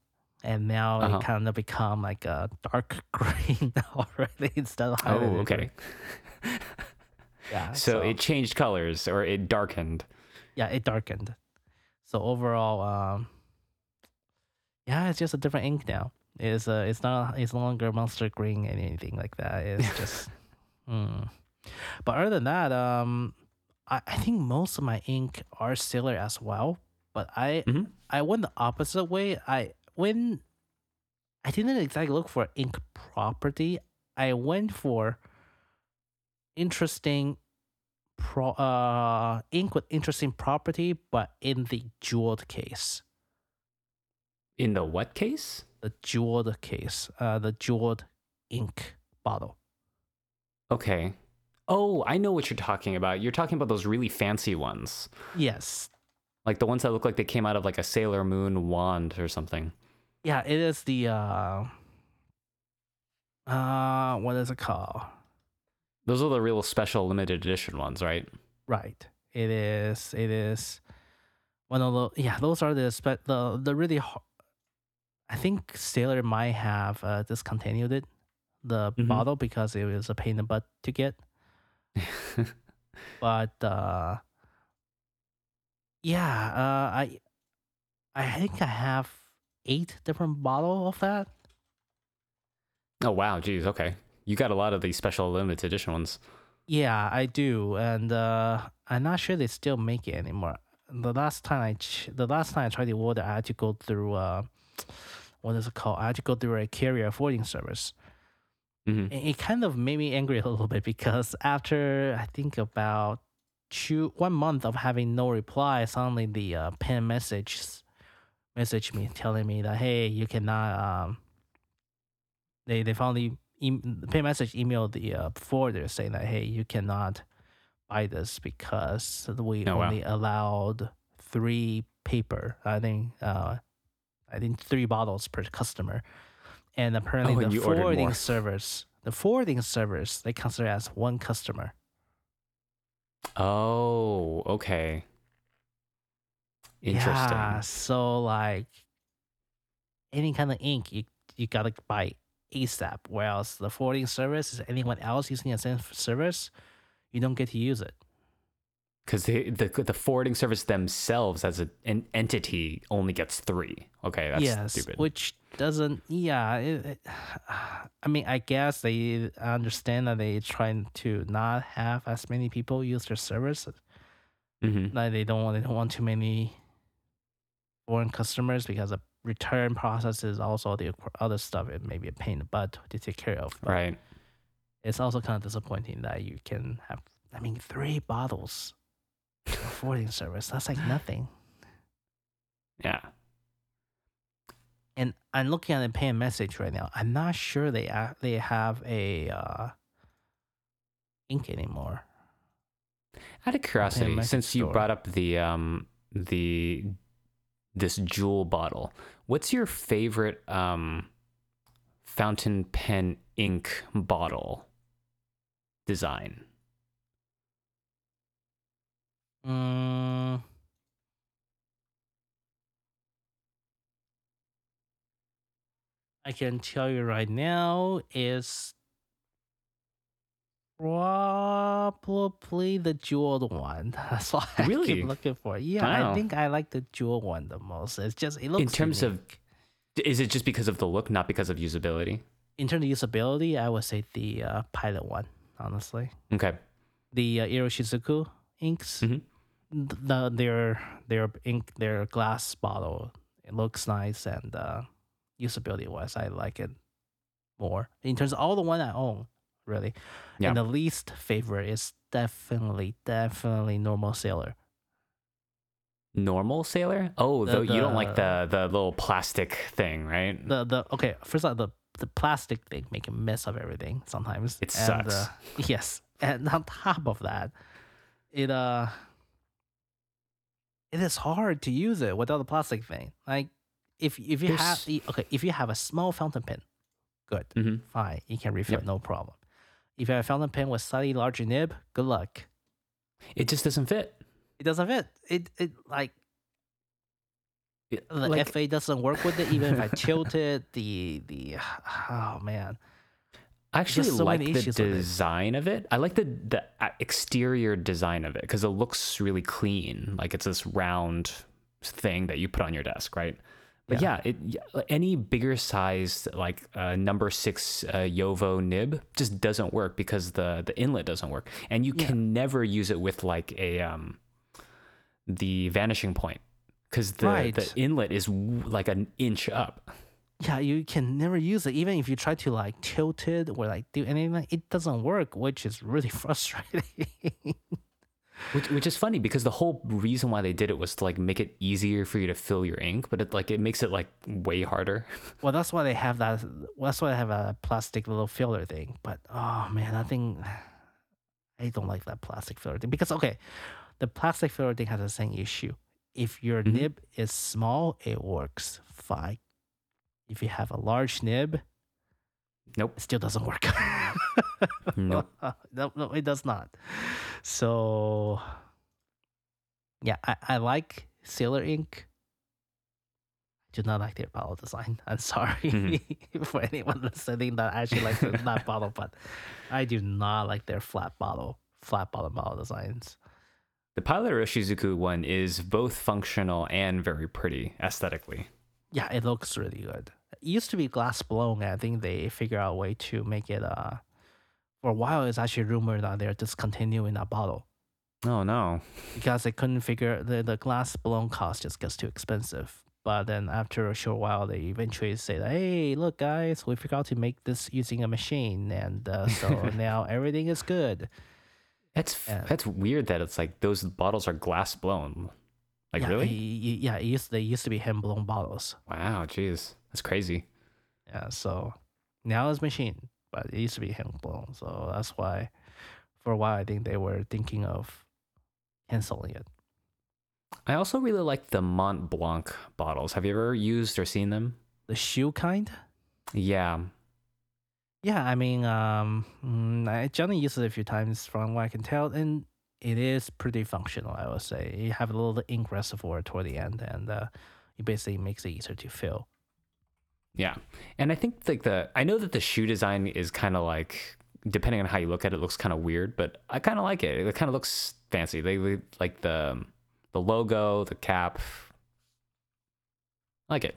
And now Uh-huh. it kind of become like a dark green already instead of oh, okay. Yeah. So, it changed colors or it darkened. yeah, it darkened. So overall, um, yeah, it's just a different ink now. It's uh, it's not it's no longer monster green and anything like that. It's just, hmm. But other than that, um, I, I think most of my ink are Sailor as well. But I Mhm. I went the opposite way. I when I didn't exactly look for ink property. I went for interesting pro uh ink with interesting property, but in the jeweled case. In the what case? The jeweled case. Uh the jeweled ink bottle. Okay. Oh, I know what you're talking about. You're talking about those really fancy ones. Yes. Like the ones that look like they came out of like a Sailor Moon wand or something. Yeah, it is the uh uh what is it called? Those are the real special limited edition ones, right? Right. It is. It is one of the yeah. Those are the spe- the the really. I think Sailor might have uh, discontinued it, the Mhm. bottle because it was a pain in the butt to get. But uh, yeah, uh, I I think I have eight different bottle of that. oh wow, geez, okay. You got a lot of these special limited edition ones. Yeah, I do, and uh, I'm not sure they still make it anymore. The last time I ch- the last time I tried to order, I had to go through uh, what is it called? I had to go through a carrier forwarding service. hmm And it kind of made me angry a little bit because after I think about two one month of having no reply, suddenly the uh, Pen Messe message me telling me that hey, you cannot. Um, they they finally e- the Pen Messe emailed the uh, forwarder saying that hey, you cannot buy this because we Oh, wow. only allowed three paper. I think uh, I think three bottles per customer. And apparently Oh, the and ordered forwarding servers, the forwarding servers, they consider as one customer. Oh, okay. Interesting. Yeah, so like any kind of ink, you you gotta buy ASAP. Whereas the forwarding service is anyone else using the same service, you don't get to use it. Because the the forwarding service themselves as a, an entity only gets three. Okay, that's yes, stupid. which doesn't. Yeah, it, it- I mean, I guess they understand that they're trying to not have as many people use their service. hmm Like they don't want they don't want too many foreign customers because the return process is also the other stuff. It may be a pain in the butt to take care of. Right. It's also kind of disappointing that you can have. I mean, three bottles forwarding service. That's like nothing. Yeah. And I'm looking at the Pen Messe right now. I'm not sure they a- they have a uh, ink anymore. Out of curiosity, since you brought up the um the this jewel bottle, what's your favorite um fountain pen ink bottle design? Mm. I can tell you right now is Probably the jeweled one. That's what I Really? keep looking for. Yeah, I think I like the jewel one the most. It's just it looks In terms of- Is it just because of the look, not because of usability? in terms of usability, I would say the uh, pilot one. Honestly, Okay. the uh, Iroshizuku inks, Mhm. Th- the their their ink their glass bottle. It looks nice and uh, usability wise, I like it more. In terms of all the one I own, really. Yeah. And the least favorite is definitely definitely normal sailor. Normal sailor? Oh, The- the, you don't like the- the the little plastic thing, right? The the okay, first of all, the the plastic thing make a mess of everything sometimes. It And, sucks. uh, yes, and on top of that, it uh, it is hard to use it without the plastic thing. Like if if you have There's- okay, if you have a small fountain pen, good, Mhm. fine, you can refill, Yep. no problem. If you have a fountain pen with slightly larger nib, good luck. It just doesn't fit. It doesn't fit. It it like the like, FA doesn't work with it. Even if I tilt it, the the oh man. I actually so like the with it. design of it. I like the the exterior design of it because it looks really clean. Like it's this round thing that you put on your desk, right? But yeah, yeah, like, any bigger sized like uh, number six uh, JoWo nib just doesn't work because the the inlet doesn't work, and you Yeah. can never use it with like a um the vanishing point because the Right. the inlet is w- like an inch up. Yeah, you can never use it. Even if you try to like tilt it or like do anything, it doesn't work, which is really frustrating. Which, which is funny because the whole reason why they did it was to like make it easier for you to fill your ink, but it like it makes it like way harder. well, that's why they have that. That's why they have a plastic little filler thing. But oh man, I think I don't like that plastic filler thing because okay, the plastic filler thing has the same issue. If your Mhm. nib is small, it works fine. If you have a large nib, Nope. it still doesn't work. Nope. no, no, it does not. So, yeah, I, I like Sailor Ink. I do not like their bottle design. I'm sorry Mm-hmm. for anyone listening that actually likes that bottle, but I do not like their flat bottle, flat bottom bottle designs. The Pilot Shizuku one is both functional and very pretty aesthetically. Yeah, it looks really good. It used to be glass blown, and I think they figure out a way to make it. Uh, for a while, it's actually rumored that they're discontinuing that bottle. Oh no. because they couldn't figure the, the glass blown cost just gets too expensive. But then after a short while, they eventually say, that, "Hey, look, guys, we figured out to make this using a machine, and uh, so now everything is good." That's Yeah. that's weird that it's like those bottles are glass blown. Like yeah, really? yeah, it used they used to be hand blown bottles. Wow, jeez. That's crazy. Yeah, so now it's machine, but it used to be hand blown. So that's why, for a while, I think they were thinking of canceling it. I also really like the Mont Blanc bottles. Have you ever used or seen them? The shoe kind. Yeah. Yeah, I mean, um, mm, I Johnny used it a few times from what I can tell, and it is pretty functional. I would say you have a little ink reservoir toward the end, and uh, it basically makes it easier to fill. Yeah. And I think like the I know that the shoe design is kind of like depending on how you look at it looks kind of weird, but I kind of like it. It kind of looks fancy. They, they like the the logo, the cap. I like it.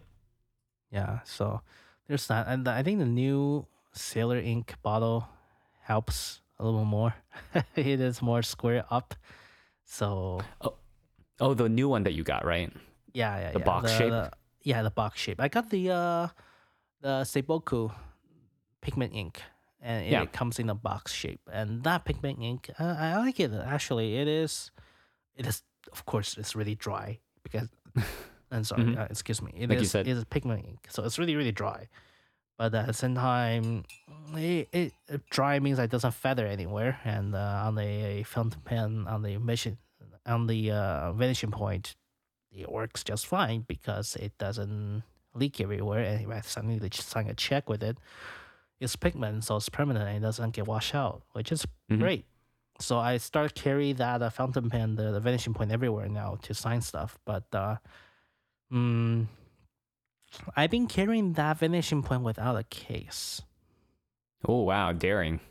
Yeah, so there's that, and I think the new Sailor Ink bottle helps a little more. it is more square up, so Oh, oh, the new one that you got, right? yeah, yeah, The yeah. box shape? the- yeah, the box shape. I got the uh the Seiboku pigment ink, and it Yeah. comes in a box shape. And that pigment ink, uh, I like it. Actually, it is, it is of course it's really dry because. I'm sorry, Mhm. uh, excuse me. It Like is it is pigment ink, so it's really really dry. But at the same time, it, it, it dry means it doesn't feather anywhere. And uh, on the fountain pen, on the mission, on the uh, vanishing point, it works just fine because it doesn't leak everywhere. And if I suddenly just sign a check with it, it's pigment, so it's permanent and it doesn't get washed out, which is Mhm. great. So I start carry that uh, fountain pen, the, the vanishing point everywhere now to sign stuff. But uh, mm, I've been carrying that vanishing point without a case. Oh wow, daring.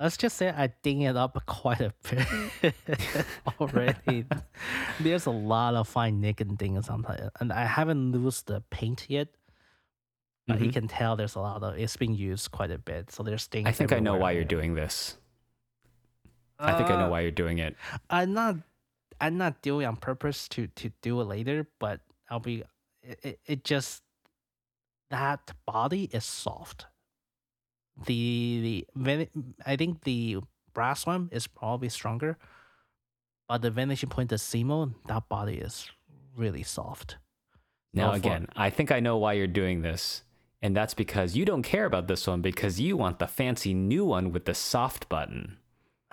Let's just say I ding it up quite a bit already. There's a lot of fine nicking things on it, and I haven't lost the paint yet. But you Mhm. can tell there's a lot of it's being used quite a bit. So there's things. I think I know why you're doing this. I think I know Uh, why you're doing it. I'm not. I'm not doing it on purpose to to do it later, but I'll be. It, it, it just that body is soft. The the I think the brass one is probably stronger, but the vanishing point, the Simo, that body is really soft. Now, again, I think I know why you're doing this. And that's because you don't care about this one because you want the fancy new one with the soft button.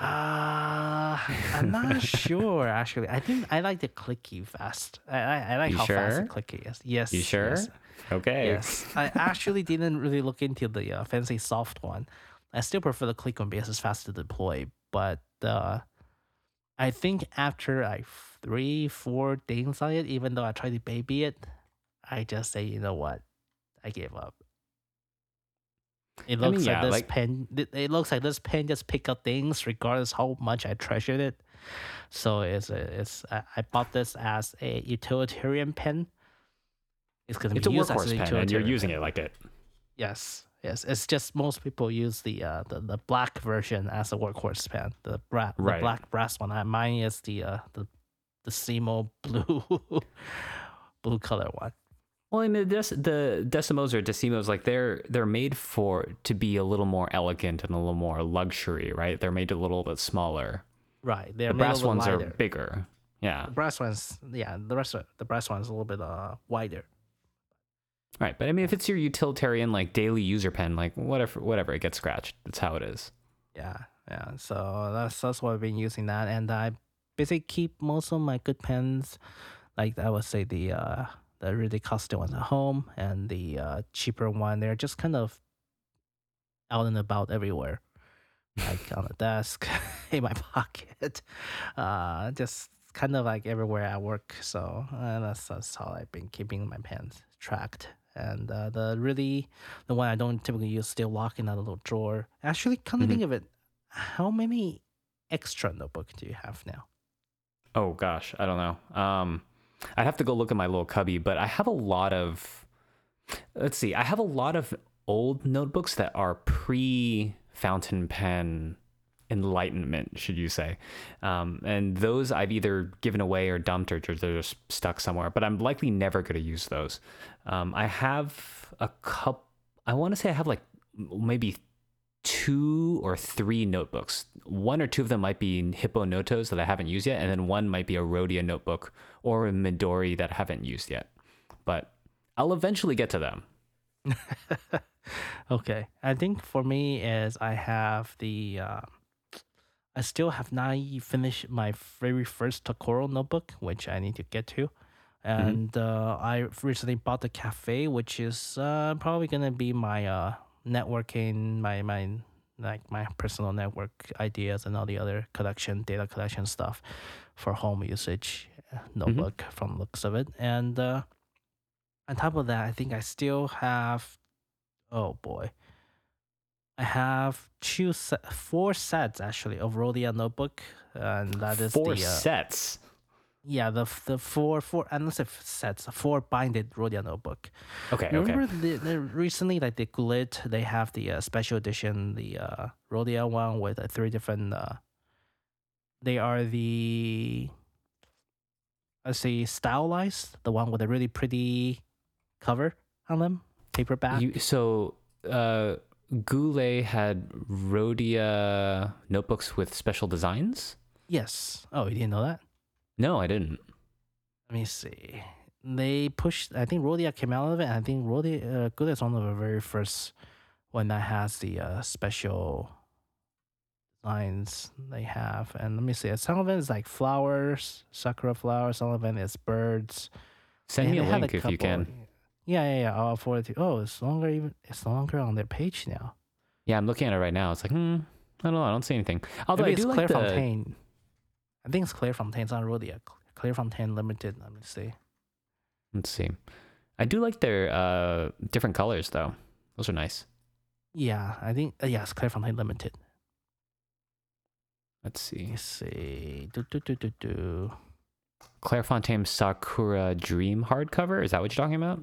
Uh, I'm not sure actually. I think I like the clicky fast. I I, I like You how fast sure? the clicky is. Yes. You sure? yes. Okay. Yes, I actually didn't really look into the uh, fancy soft one. I still prefer the click one because it's fast to deploy. But uh, I think after like three, four things on it, even though I tried to baby it, I just say, you know what, I gave up. It I mean, looks yeah, like this like- pen. It looks like this pen just pick up things regardless how much I treasured it. So it's it's I bought this as a utilitarian pen. It's gonna It's a be used as workhorse pen, and you're using pen. it like it. Yes, yes. It's just most people use the uh the, the black version as a workhorse pen. The bra- the black brass one. I, mine is the uh the the Simo blue blue color one. Well, I mean, the, the Decimos or Decimos, like they're they're made for to be a little more elegant and a little more luxury, right? They're made a little bit smaller. Right. They're The brass ones are bigger. Yeah, The brass ones, yeah. The rest of the brass one's a little bit uh wider. right. But I mean, if it's your utilitarian, like daily user pen, like whatever, whatever, it gets scratched. That's how it is. Yeah, yeah. So that's that's what I've been using that, and I basically keep most of my good pens, like I would say the uh the really costly ones at home, and the uh cheaper one. They're just kind of out and about everywhere, like on the desk, in my pocket, uh, just kind of like everywhere at work. So uh, that's that's how I've been keeping my pens tracked. And uh, the really the one I don't typically use still locked in that little drawer. Actually, come to Mhm. think of it, how many extra notebook do you have now? Oh gosh, I don't know. Um, I'd have to go look at my little cubby, but I have a lot of. Let's see, I have a lot of old notebooks that are pre fountain pen enlightenment, should you say? Um, and those I've either given away or dumped or they're just stuck somewhere. But I'm likely never going to use those. Um, I have a cup. I want to say I have like maybe two or three notebooks. One or two of them might be Hippo Notos that I haven't used yet, and then one might be a Rhodia notebook or a Midori that I haven't used yet. But I'll eventually get to them. okay, I think for me is I have the. Uh, I still have not finished my very first Tokoro notebook, which I need to get to. And uh, I recently bought the cafe, which is uh, probably gonna be my uh, networking, my my like my personal network ideas and all the other collection data collection stuff for home usage uh, notebook from looks of it. And uh, on top of that, I think I still have. Oh boy. I have two set, four sets actually of Rhodia notebook, and that is Four the uh, sets. Yeah the the four four I don't say sets four binded Rhodia notebook. Okay, okay. Remember the, the recently like the Goulet they have the uh, special edition the uh, Rhodia one with uh, three different. Uh, they are the let's see stylized the one with a really pretty cover on them paperback. You, so, uh, Goulet had Rhodia notebooks with special designs? yes. Oh, you didn't know that? No, I didn't. Let me see. They pushed. I think Rhodia came out of it. And I think Rhodia uh, Good is one of the very first one that has the uh, special designs they have. And let me see. Some of it is like flowers, sakura flowers. Some of it is birds. Send And me a link if you can. Yeah, yeah, yeah. I'll forward it to Oh, it's longer. Even it's longer on their page now. Yeah, I'm looking at it right now. It's like, hmm, I don't know. I don't see anything. Although Maybe I it's do Claire like the. Fontaine. I think it's Clairefontaine. It's not Rhodia. Clairefontaine Limited. Let me see. Let's see. I do like their uh, different colors though. Those are nice. Yeah, I think uh, yes, Clairefontaine Limited. Let's see. Let's see. Do, do, do, do, do. Clairefontaine Sakura Dream hardcover. Is that what you're talking about?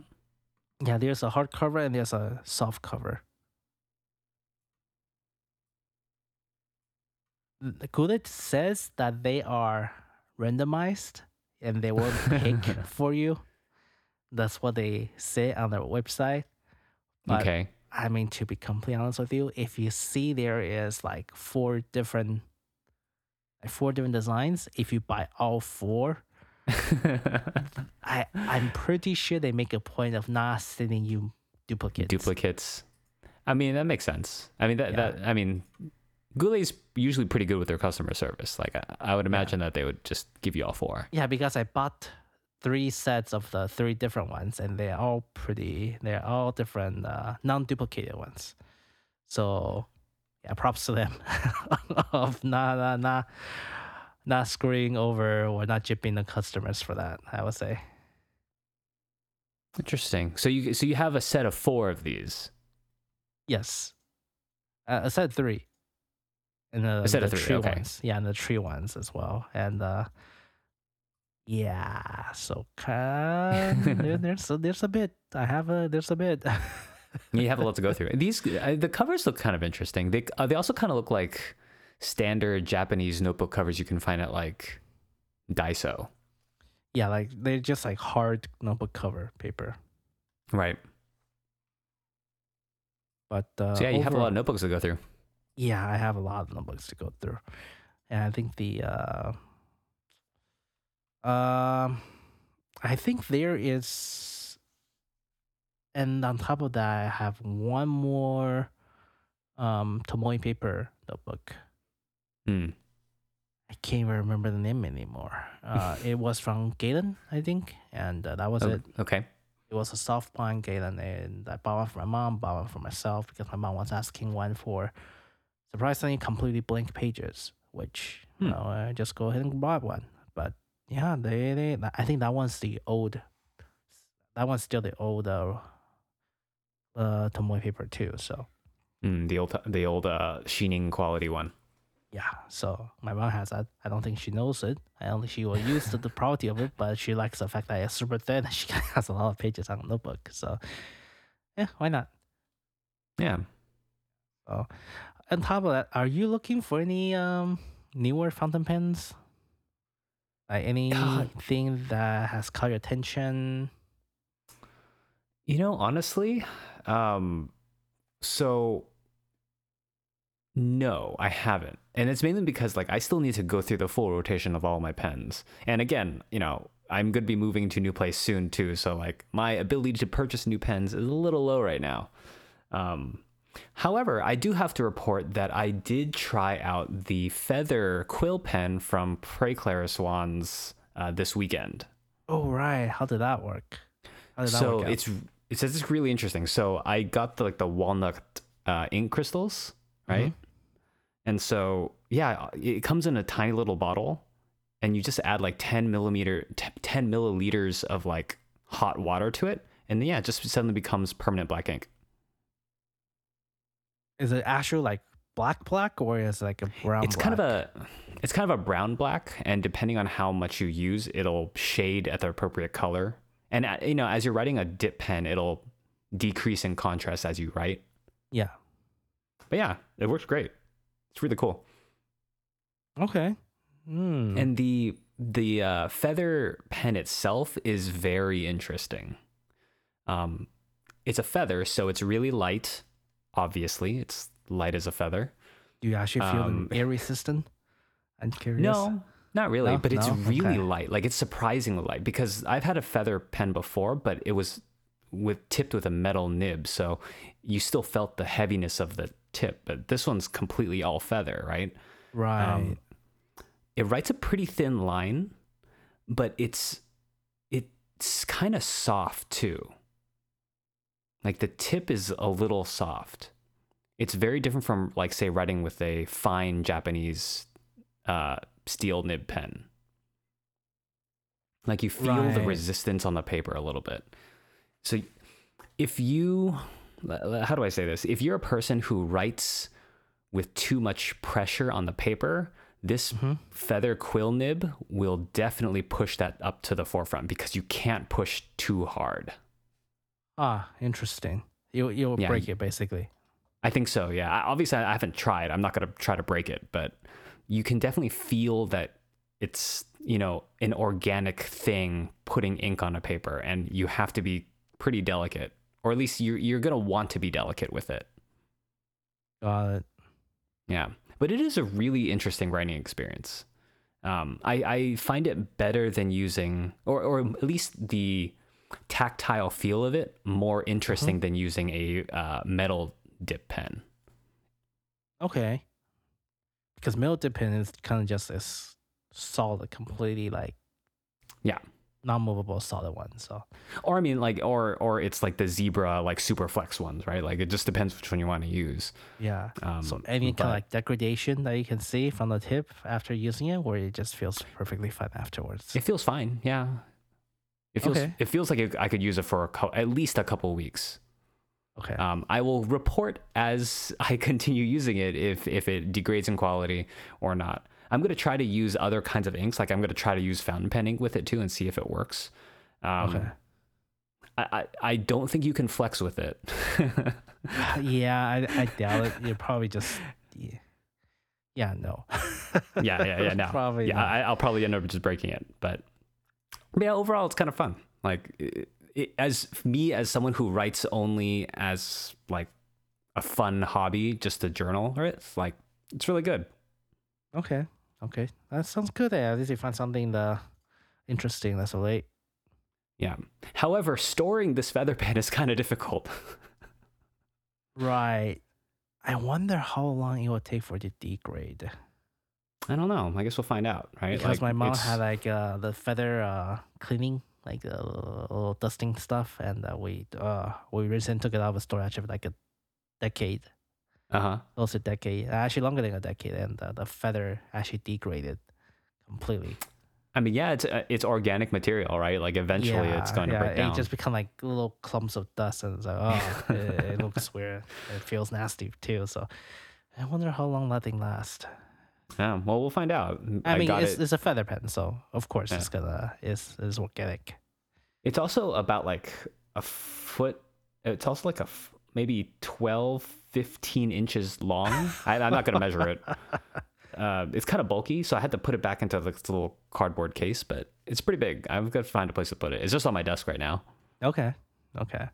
Yeah, there's a hardcover and there's a soft cover. Goulet says that they are randomized and they will pick for you. That's what they say on their website. But okay. I mean, to be completely honest with you, if you see there is like four different, four different designs, if you buy all four, I I'm pretty sure they make a point of not sending you duplicates. Duplicates. I mean, that makes sense. I mean, that, Yeah. that I mean, Goulet's usually pretty good with their customer service. Like, I, I would imagine that they would just give you all four. Yeah, because I bought three sets of the three different ones, and they're all pretty. They're all different, uh, non-duplicated ones. So, yeah, props to them of not not not not screwing over or not jipping the customers for that. I would say. Interesting. So you so you have a set of four of these. Yes. Uh, a set of three. And the, set the of three, tree okay. ones. Yeah, and the tree ones as well. And uh yeah, so kind there, there's a, there's a bit. I have a there's a bit. You have a lot to go through. These uh, the covers look kind of interesting. They uh, they also kind of look like standard Japanese notebook covers you can find at like Daiso. yeah, like they're just like hard notebook cover paper. Right. But uh, So yeah, you have a lot of notebooks to go through. Yeah, I have a lot of notebooks to go through, and I think the uh, um, I think there is, and on top of that, I have one more um Tomoe paper notebook. Hmm. I can't even remember the name anymore. Uh, it was from Galen, I think, and uh, that was Oh, it. okay. It was a soft pine Galen, and I bought one for my mom, bought one for myself because my mom was asking one for surprisingly completely blank pages, which you Hmm. know I just go ahead and buy one. But yeah, they they I think that one's the old, that one's still the old uh, uh Tomoe paper too. So Hmm, the old the old uh, sheening quality one. yeah, so my mom has that. I don't think she knows it. I don't think she will use the, the property of it, but she likes the fact that it's super thin and she has a lot of pages on the notebook. So yeah, why not? Yeah. So, on top of that, are you looking for any um newer fountain pens? Like anything that has caught your attention? You know, honestly, um, so no, I haven't. And it's mainly because like I still need to go through the full rotation of all my pens. And again, you know, I'm going to be moving to a new place soon too, so like my ability to purchase new pens is a little low right now. Um However, I do have to report that I did try out the feather quill pen from Prey Clariswan's uh, this weekend. Oh right, how did that work? How did that so work it's it says it's really interesting. So I got the like the walnut uh, ink crystals, right? Mm-hmm. And so yeah, it comes in a tiny little bottle, and you just add like ten millimeter, t- ten milliliters of like hot water to it, and yeah, it just suddenly becomes permanent black ink. Is it actual like black black or is it like a brown? it's kind of a it's kind of a brown black and depending on how much you use it'll shade at the appropriate color and uh, you know as you're writing a dip pen it'll decrease in contrast as you write yeah. but yeah it works great it's really cool Okay. Hmm. and the the uh, feather pen itself is very interesting um it's a feather so it's really light obviously it's light as a feather Do you actually feel um, the air resistant? I'm curious. No, not really. No? But it's No? really Okay. light. Like it's surprisingly light because I've had a feather pen before, but it was with tipped with a metal nib, so you still felt the heaviness of the tip. But this one's completely all feather, right? Right. Um, it writes a pretty thin line, but it's it's kind of soft too. Like the tip is a little soft. It's very different from like say writing with a fine Japanese uh, steel nib pen. Like you feel the resistance on the paper a little bit. So if you how do I say this? If you're a person who writes with too much pressure on the paper, This Mm-hmm. feather quill nib will definitely push that up to the forefront because you can't push too hard. Ah, interesting. You you'll Yeah, break it basically. I think so. Yeah. Obviously, I haven't tried. I'm not gonna try to break it, but you can definitely feel that it's you know an organic thing putting ink on a paper, and you have to be pretty delicate, or at least you're you're gonna want to be delicate with it. Got it. Yeah, but it is a really interesting writing experience. Um, I, I find it better than using, or, or at least the tactile feel of it more interesting than using a uh, metal dip pen. Okay. Because metal dip pen is kind of just this solid, completely like Yeah. non-movable solid one. So Or I mean, like, or or it's like the zebra like super flex ones, right? Like it just depends which one you want to use. yeah. Um, so any kind of like degradation that you can see from the tip after using it, or it just feels perfectly fine afterwards. It feels fine. Yeah. It feels Okay. it feels like I could use it for a cou- at least a couple weeks. okay. Um, I will report as I continue using it if if it degrades in quality or not. I'm gonna try to use other kinds of inks. Like I'm gonna try to use fountain pen ink with it too and see if it works. Um, okay. I, I I don't think you can flex with it. yeah, I, I doubt it. You're probably just yeah, yeah no. yeah, yeah, yeah. No, Probably yeah. not. I, I'll probably end up just breaking it, but but yeah. Overall, it's kind of fun. Like it, it, as me as someone who writes only as like a fun hobby, just to journal, right? It's like it's really good. Okay. Okay. That sounds good. eh? At least you find something the interesting that's late. Yeah. However, storing this feather pen is kind of difficult. Right. I wonder how long it will take for it to degrade. I don't know. I guess we'll find out, right? Because Like, my mom it's- had like uh, the feather uh, cleaning, like the little dusting stuff, and uh, we uh we recently took it out of storage for like a decade, uh-huh. close to a decade, actually longer than a decade, and uh, the feather actually degraded completely. I mean, yeah, it's uh, it's organic material, right? Like eventually, it's Yeah, going to yeah, break down. It just become like little clumps of dust, and it's like, oh, it, it looks weird. It feels nasty too. So, I wonder how long that thing lasts. Yeah. Well, we'll find out. I, mean, got it's, it. it's a feather pen, so of course Yeah. it's gonna it's, it's organic. It's also about like a foot. It's also like a f- maybe 12, 15 inches long. I, I'm not to measure it. Uh, it's kind of bulky, so I had to put it back into this little cardboard case, but it's pretty big. I've got to find a place to put it. It's just on my desk right now. Okay. Okay.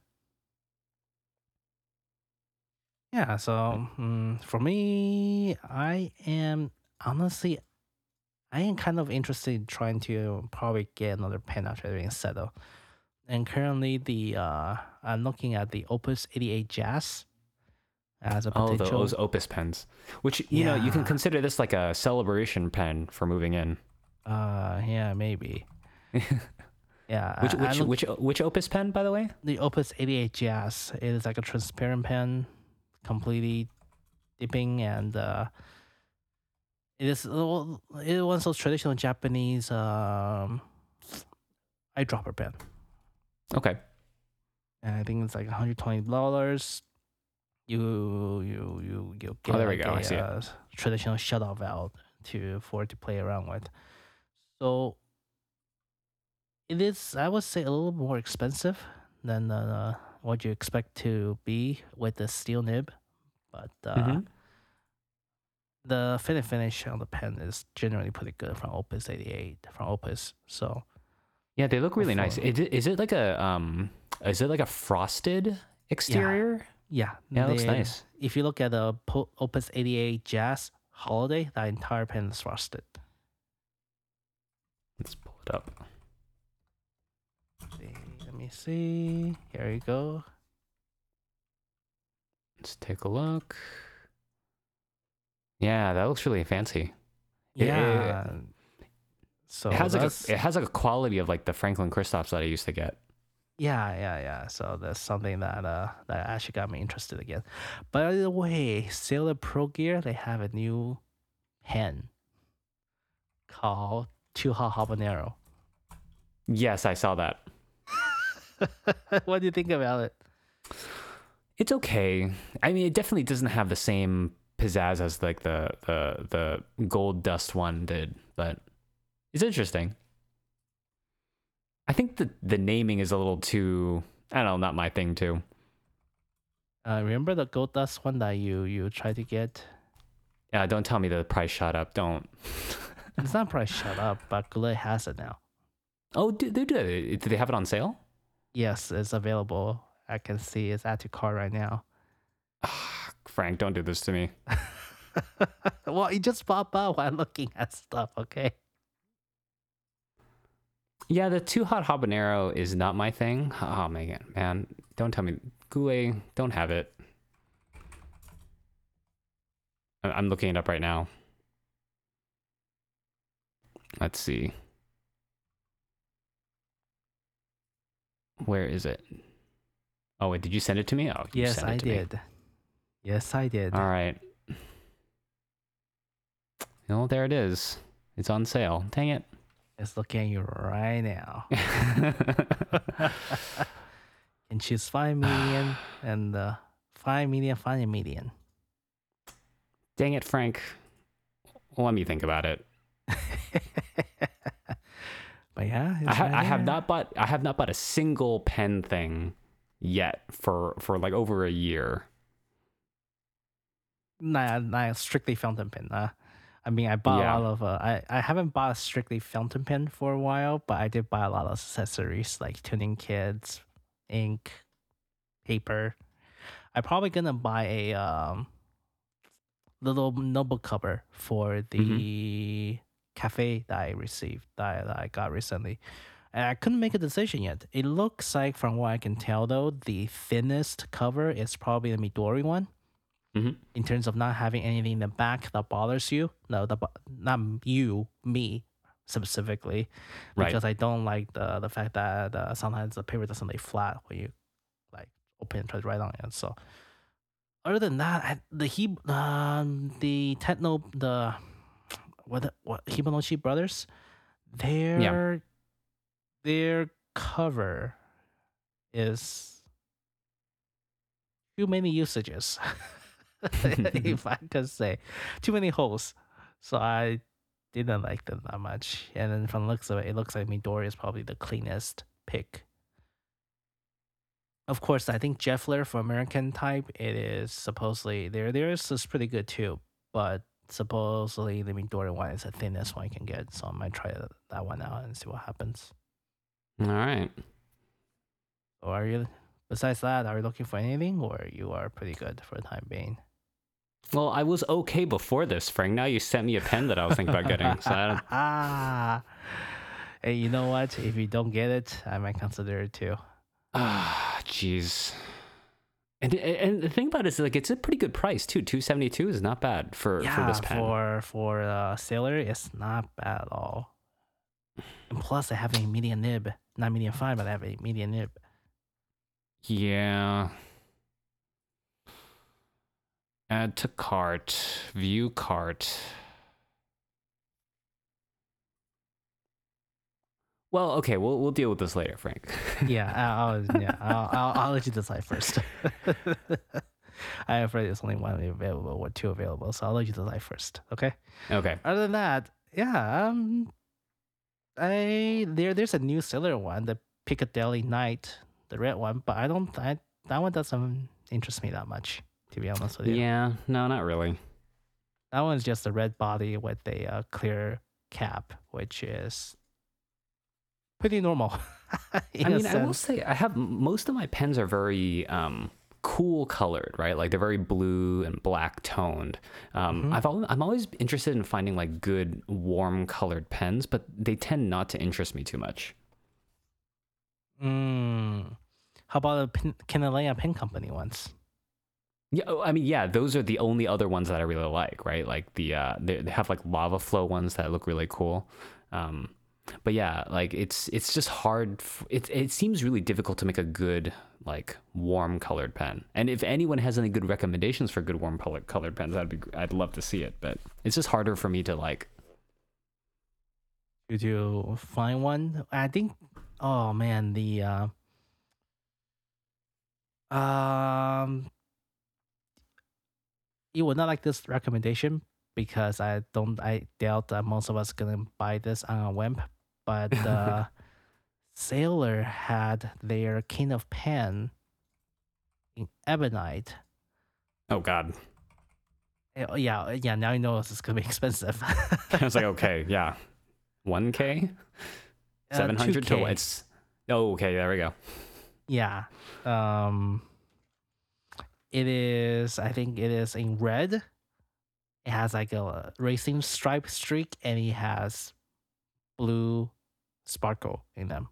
Yeah. So mm, for me, I am honestly, I am kind of interested in trying to probably get another pen after everything settled. And currently, the uh, I'm looking at the Opus 88 Jazz as a Oh, potential. those Opus pens, which you know you can consider this like a celebration pen for moving in. Uh, yeah, maybe. yeah. Which which look- which which Opus pen, by the way? the Opus 88 Jazz it is like a transparent pen, completely dipping, and uh, it is it one of those traditional Japanese um, eyedropper pen. Okay. And I think it's like 120 dollars. You you you you get Oh, there we like go. I a, see uh, traditional shutoff valve to for it to play around with. So it is, I would say, a little more expensive than uh, what you expect to be with the steel nib, but uh, Mhm. The and finish on the pen is generally pretty good from Opus 88 from Opus. So Yeah, they look really nice. Is it, is it like a um? Is it like a frosted exterior? yeah, Yeah, it looks nice. If you look at the Opus 88 Jazz Holiday, that entire pen is frosted. Let's pull it up. See, Let me see. Here you go. Let's take a look. Yeah, that looks really fancy. It- it- Yeah. so it has like a, it has like a quality of like the Franklin Christophs that I used to get. Yeah, yeah, yeah. So that's something that uh that actually got me interested again. By the way, Sailor Pro Gear they have a new pen called Two Hot Habanero. Yes, I saw that. what do you think about it? It's okay. I mean, it definitely doesn't have the same pizzazz as like the the the gold dust one did, but it's interesting. I think the the naming is a little too I don't know, not my thing too. Uh, remember the gold dust one that you you tried to get? Yeah, don't tell me the price shot up. Don't. It's not price shot up, but Goulet has it now. Oh, do they do it? Do they have it on sale? Yes, it's available. I can see it's at to cart right now. Frank, don't do this to me. well, it just popped up while looking at stuff. Okay. Yeah, the too hot habanero is not my thing. Oh man, man, don't tell me Goulet. Don't have it. I'm looking it up right now. Let's see. Where is it? Oh wait, did you send it to me? Oh, you Yes, sent it I to me. Yes, I did. All right. Oh, there it is. It's on sale. Dang it. It's looking at you right now. and choose five million and uh, five million, five million. Dang it, Frank. Let me think about it. But yeah, I, ha- right I have not bought I have not bought a single pen thing yet for for like over a year. Not, not strictly fountain pen. Uh, I mean, I bought Yeah. a lot of. Uh, I I haven't bought a strictly fountain pen for a while, but I did buy a lot of accessories like tuning kits, ink, paper. I'm probably gonna buy a um little notebook cover for the cafe that I received that, I- that I got recently. And I couldn't make a decision yet. It looks like, from what I can tell, though, the thinnest cover is probably the Midori one Mhm. in terms of not having anything in the back that bothers you. No, the, not you, me specifically, Right. because I don't like the the fact that uh, sometimes the paper doesn't lay flat when you like open and try to write on it. So other than that, I, the he um the techno the what the- what Hibanoshi brothers, their their cover is too many usages. if I could say, too many holes. So I didn't like them that much. And then from the looks of it, it looks like Midori is probably the cleanest pick. Of course, I think Jeffler for American type, it is supposedly there. Theirs is pretty good too, but supposedly the Midori one is the thinnest one you can get. So I might try that- one out and see what happens. All right. Or are you? Besides that, are you looking for anything, or you are pretty good for the time being? Well, I was okay before this, Frank. Now you sent me a pen that I was thinking about getting. So I don't, ah, hey, you know what? If you don't get it, I might consider it too. ah, jeez. And and the thing about it is like it's a pretty good price too. Two seventy two is not bad for for this pen. for for uh, sailor, it's not bad at all. And plus, I have a medium nib, not medium fine, but I have a medium nib. Yeah. Add to cart. View cart. Well, okay, we'll we'll deal with this later, Frank. Yeah, I'll, I'll yeah, I'll, I'll, I'll let you decide first. I'm afraid there's only one available or two available, so I'll let you decide first. Okay. okay. other than that, yeah, um, I there there's a new sailor one, the Piccadilly Knight, the red one, but I don't I, that one doesn't interest me that much, to be honest with you. Yeah, no, not really. That one's just a red body with a uh, clear cap, which is pretty normal. I a mean, I will say I have most of my pens are very um, cool colored, right? Like they're very blue and black toned. Um, Mhm. I've al- I'm always interested in finding like good warm colored pens, but they tend not to interest me too much. Mm. How about the Pin- Kanilea Pen Company ones? Yeah, oh, I mean, yeah, those are the only other ones that I really like, right? Like the uh, they, they have like lava flow ones that look really cool. Um, but yeah, like it's it's just hard. F- it it seems really difficult to make a good like warm colored pen. And if anyone has any good recommendations for good warm colored pens, that'd be I'd love to see it. But it's just harder for me to like. Did you find one? I think. Oh man, the uh, um, you would not like this recommendation because I don't I doubt that most of us gonna buy this on a whim. But uh, Sailor had their King of Pen in Ebonite. Oh God. Eh, oh, Yeah, yeah. Now you know it's gonna be expensive. I was like, okay, yeah, one k, Uh, seven hundred to 2K. it's. Oh, okay, there we go. Yeah. Um it is I think it is in red. It has like a racing stripe streak and it has blue sparkle in them.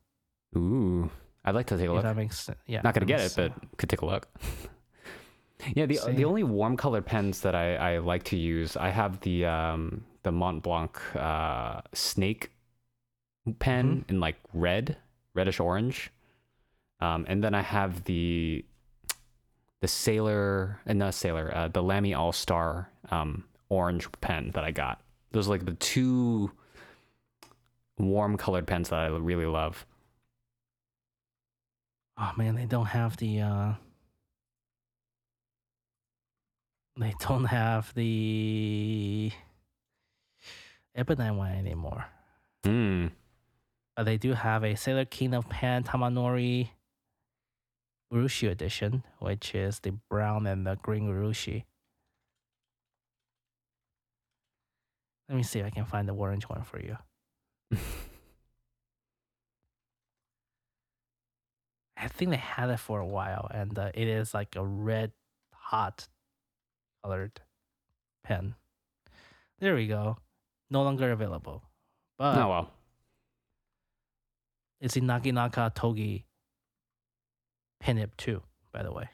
Ooh, I'd like to take a If look. that makes sense. Yeah. Not gonna get it, but could take a look. yeah, the See? the only warm colored pens that I, I like to use, I have the um the Mont Blanc uh snake pen Mm-hmm. in like red, reddish orange. Um, and then I have the the Sailor and not Sailor, uh, the Lamy AL-Star um orange pen that I got. Those are like the two warm colored pens that I really love. Oh man, they don't have the uh they don't have the Ebonite one anymore. Hmm. But they do have a Sailor King of Pen Tamenuri Urushi edition, which is the brown and the green Urushi. Let me see if I can find the orange one for you. I think they had it for a while, and uh, it is like a red, hot colored pen. There we go. No longer available. But oh well. it's in Naginata Togi Penip too, by the way.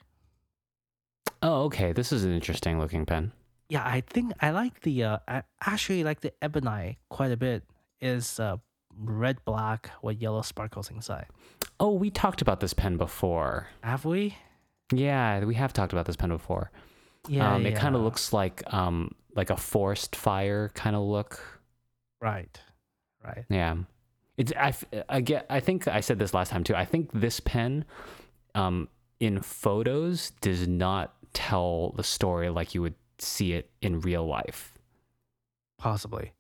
Oh, okay. This is an interesting looking pen. Yeah, I think I like the uh I actually like the ebonite quite a bit. Is uh red black with yellow sparkles inside. Oh, we talked about this pen before. Have we? Yeah, we have talked about this pen before. Yeah. um, it kind of looks like um like a forest fire kind of look. right. Right. Yeah. It's I, I get I think I said this last time too. I think this pen um in photos does not tell the story like you would see it in real life. Possibly.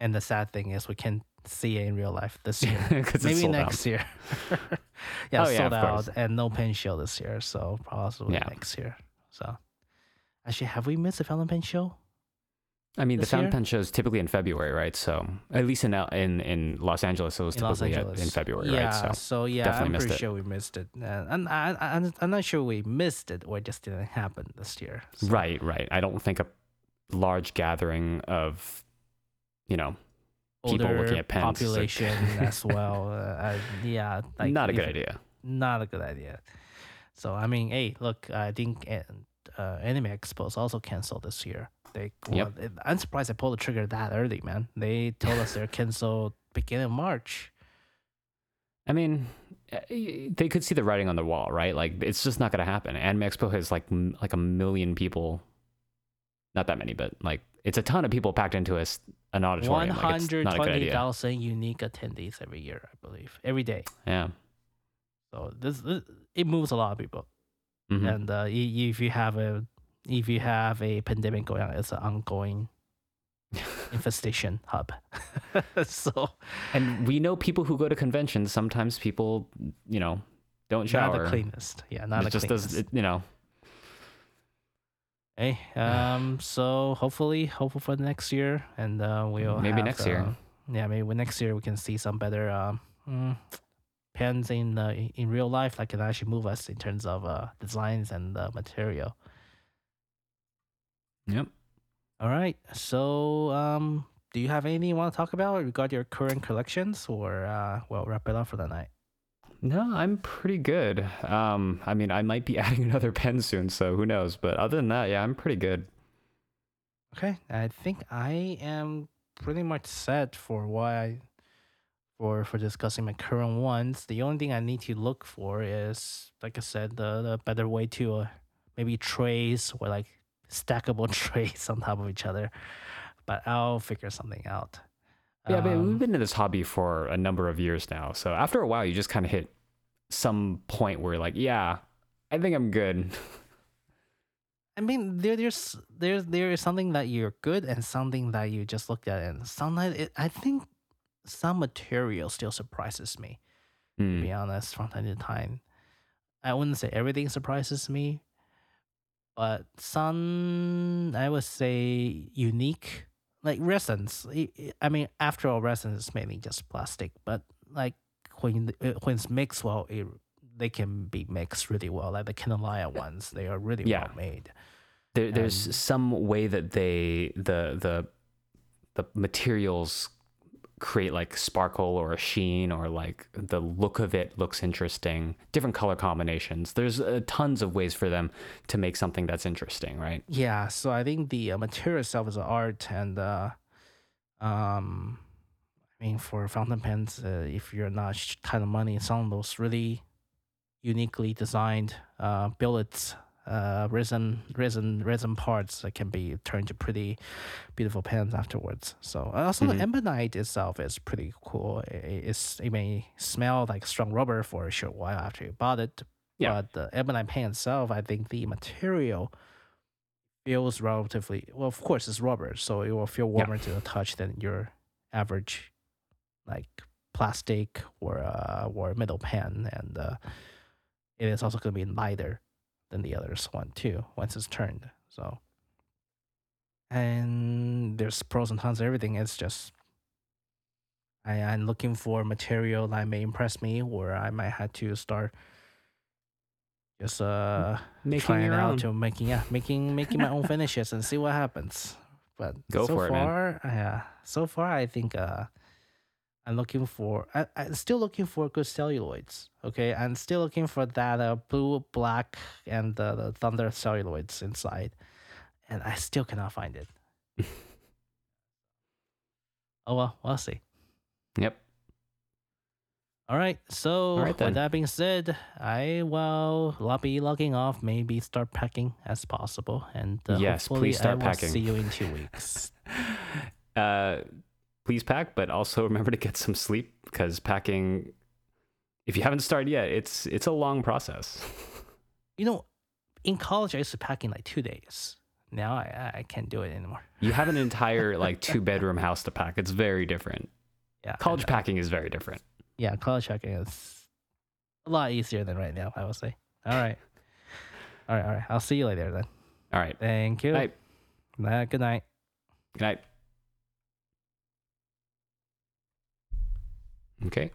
And the sad thing is we can see it in real life this year. Maybe out. next year. yeah, Oh, yeah, sold course. out and no pen show this year, so possibly Yeah. next year. So actually have we missed a fountain pen show? I mean, the fountain pen show is typically in February, right? So at least in L- in in Los Angeles, it was in typically at- in February, yeah, right? So so yeah, definitely I'm missed pretty it. sure we missed it, uh, and I, I, I'm- not sure we missed it or it just didn't happen this year. So, right, right. I don't think a large gathering of, you know, people older looking at pens population as well. Uh, yeah, like not a good idea. Not a good idea. So I mean, hey, look, I think uh, Anime Expo is also canceled this year. They, Yep. well, I'm surprised they pulled the trigger that early, man. They told us they're canceled beginning of March. I mean, eh, they could see the writing on the wall, right? Like it's just not going to happen. Anime Expo has like m- like a million people, not that many, but like it's a ton of people packed into a, an One auditorium. It's hundred not a good twenty thousand unique attendees every year, I believe, every day. Yeah. So this, this it moves a lot of people, Mhm. and uh, if you have a if you have a pandemic going on, it's an ongoing infestation hub. so And we know people who go to conventions. Sometimes people, you know, don't shower. not the cleanest. Yeah, not it the just cleanest. does, it, you know. Hey, um, so hopefully, hopeful for the next year, and uh, we'll Maybe have, next year. uh, yeah, maybe next year we can see some better um, mm, pens in uh, in- in real life that can actually move us in terms of uh, designs and uh, material. Yep. All right. So, um, do you have anything you want to talk about regarding your current collections, or uh, well, wrap it up for the night? No, I'm pretty good. Um, I mean, I might be adding another pen soon, so who knows? But other than that, yeah, I'm pretty good. Okay, I think I am pretty much set for why I, for for discussing my current ones. The only thing I need to look for is, like I said, the, the better way to uh, maybe trays or like stackable trays on top of each other. But I'll figure something out. Yeah, but Um, we've been in this hobby for a number of years now. So after a while, you just kind of hit some point where you're like, yeah, I think I'm good. I mean, there, there's there's there is something that you're good and something that you just look at and sometimes it, I think some material still surprises me. To Hmm. be honest, from time to time, I wouldn't say everything surprises me, but some I would say unique, like resins. I- mean, after all, resin is mainly just plastic, but like when uh, when it's mixed well, it they can be mixed really well. Like the Kanilea ones, they are really Yeah. well made. There, there's And- some way that they the the the materials create like sparkle or a sheen or like the look of it looks interesting. Different color combinations. There's uh, tons of ways for them to make something that's interesting, right? Yeah, so I think the uh, material itself is an art, and uh, um, I mean for fountain pens, uh, if you're not kind of money, some of those really uniquely designed uh, billets, uh, resin, resin, resin parts that can be turned to pretty beautiful pens afterwards. So also Mhm. the ebonite itself is pretty cool. I- i- It's it may smell like strong rubber for a short while after you bought it, Yeah. but the ebonite pen itself, I think the material feels relatively well. Of course, it's rubber, so it will feel Yeah. warmer to the touch than your average, like plastic or uh, or metal pen, and uh, it is also going to be lighter than the others one too once it's turned. So, and there's pros and cons to everything. It's just I, I'm looking for material that may impress me, or I might have to start just uh Making trying out own. to making yeah making making my own finishes and see what happens. But Go so for it, man. far, yeah, so far I think uh, I'm looking for I, I'm still looking for good celluloids. Okay, I'm still looking for that uh, blue, black, and the, the thunder celluloids inside, and I still cannot find it. oh well, we'll see. Yep. All right. So All right, with that being said, I will be logging off. Maybe start packing as possible, and uh, Yes, please start I packing. See you in two weeks. Uh, please pack, but also remember to get some sleep because packing, if you haven't started yet, it's it's a long process. you know, in college I used to pack in like two days. Now I I can't do it anymore. You have an entire like two bedroom house to pack. It's very different. Yeah, College packing is very different. Yeah, college packing is a lot easier than right now. I would say. All right. All right. All right. I'll see you later then. All right. Thank you. Night. Uh, good night. Good night. Okay.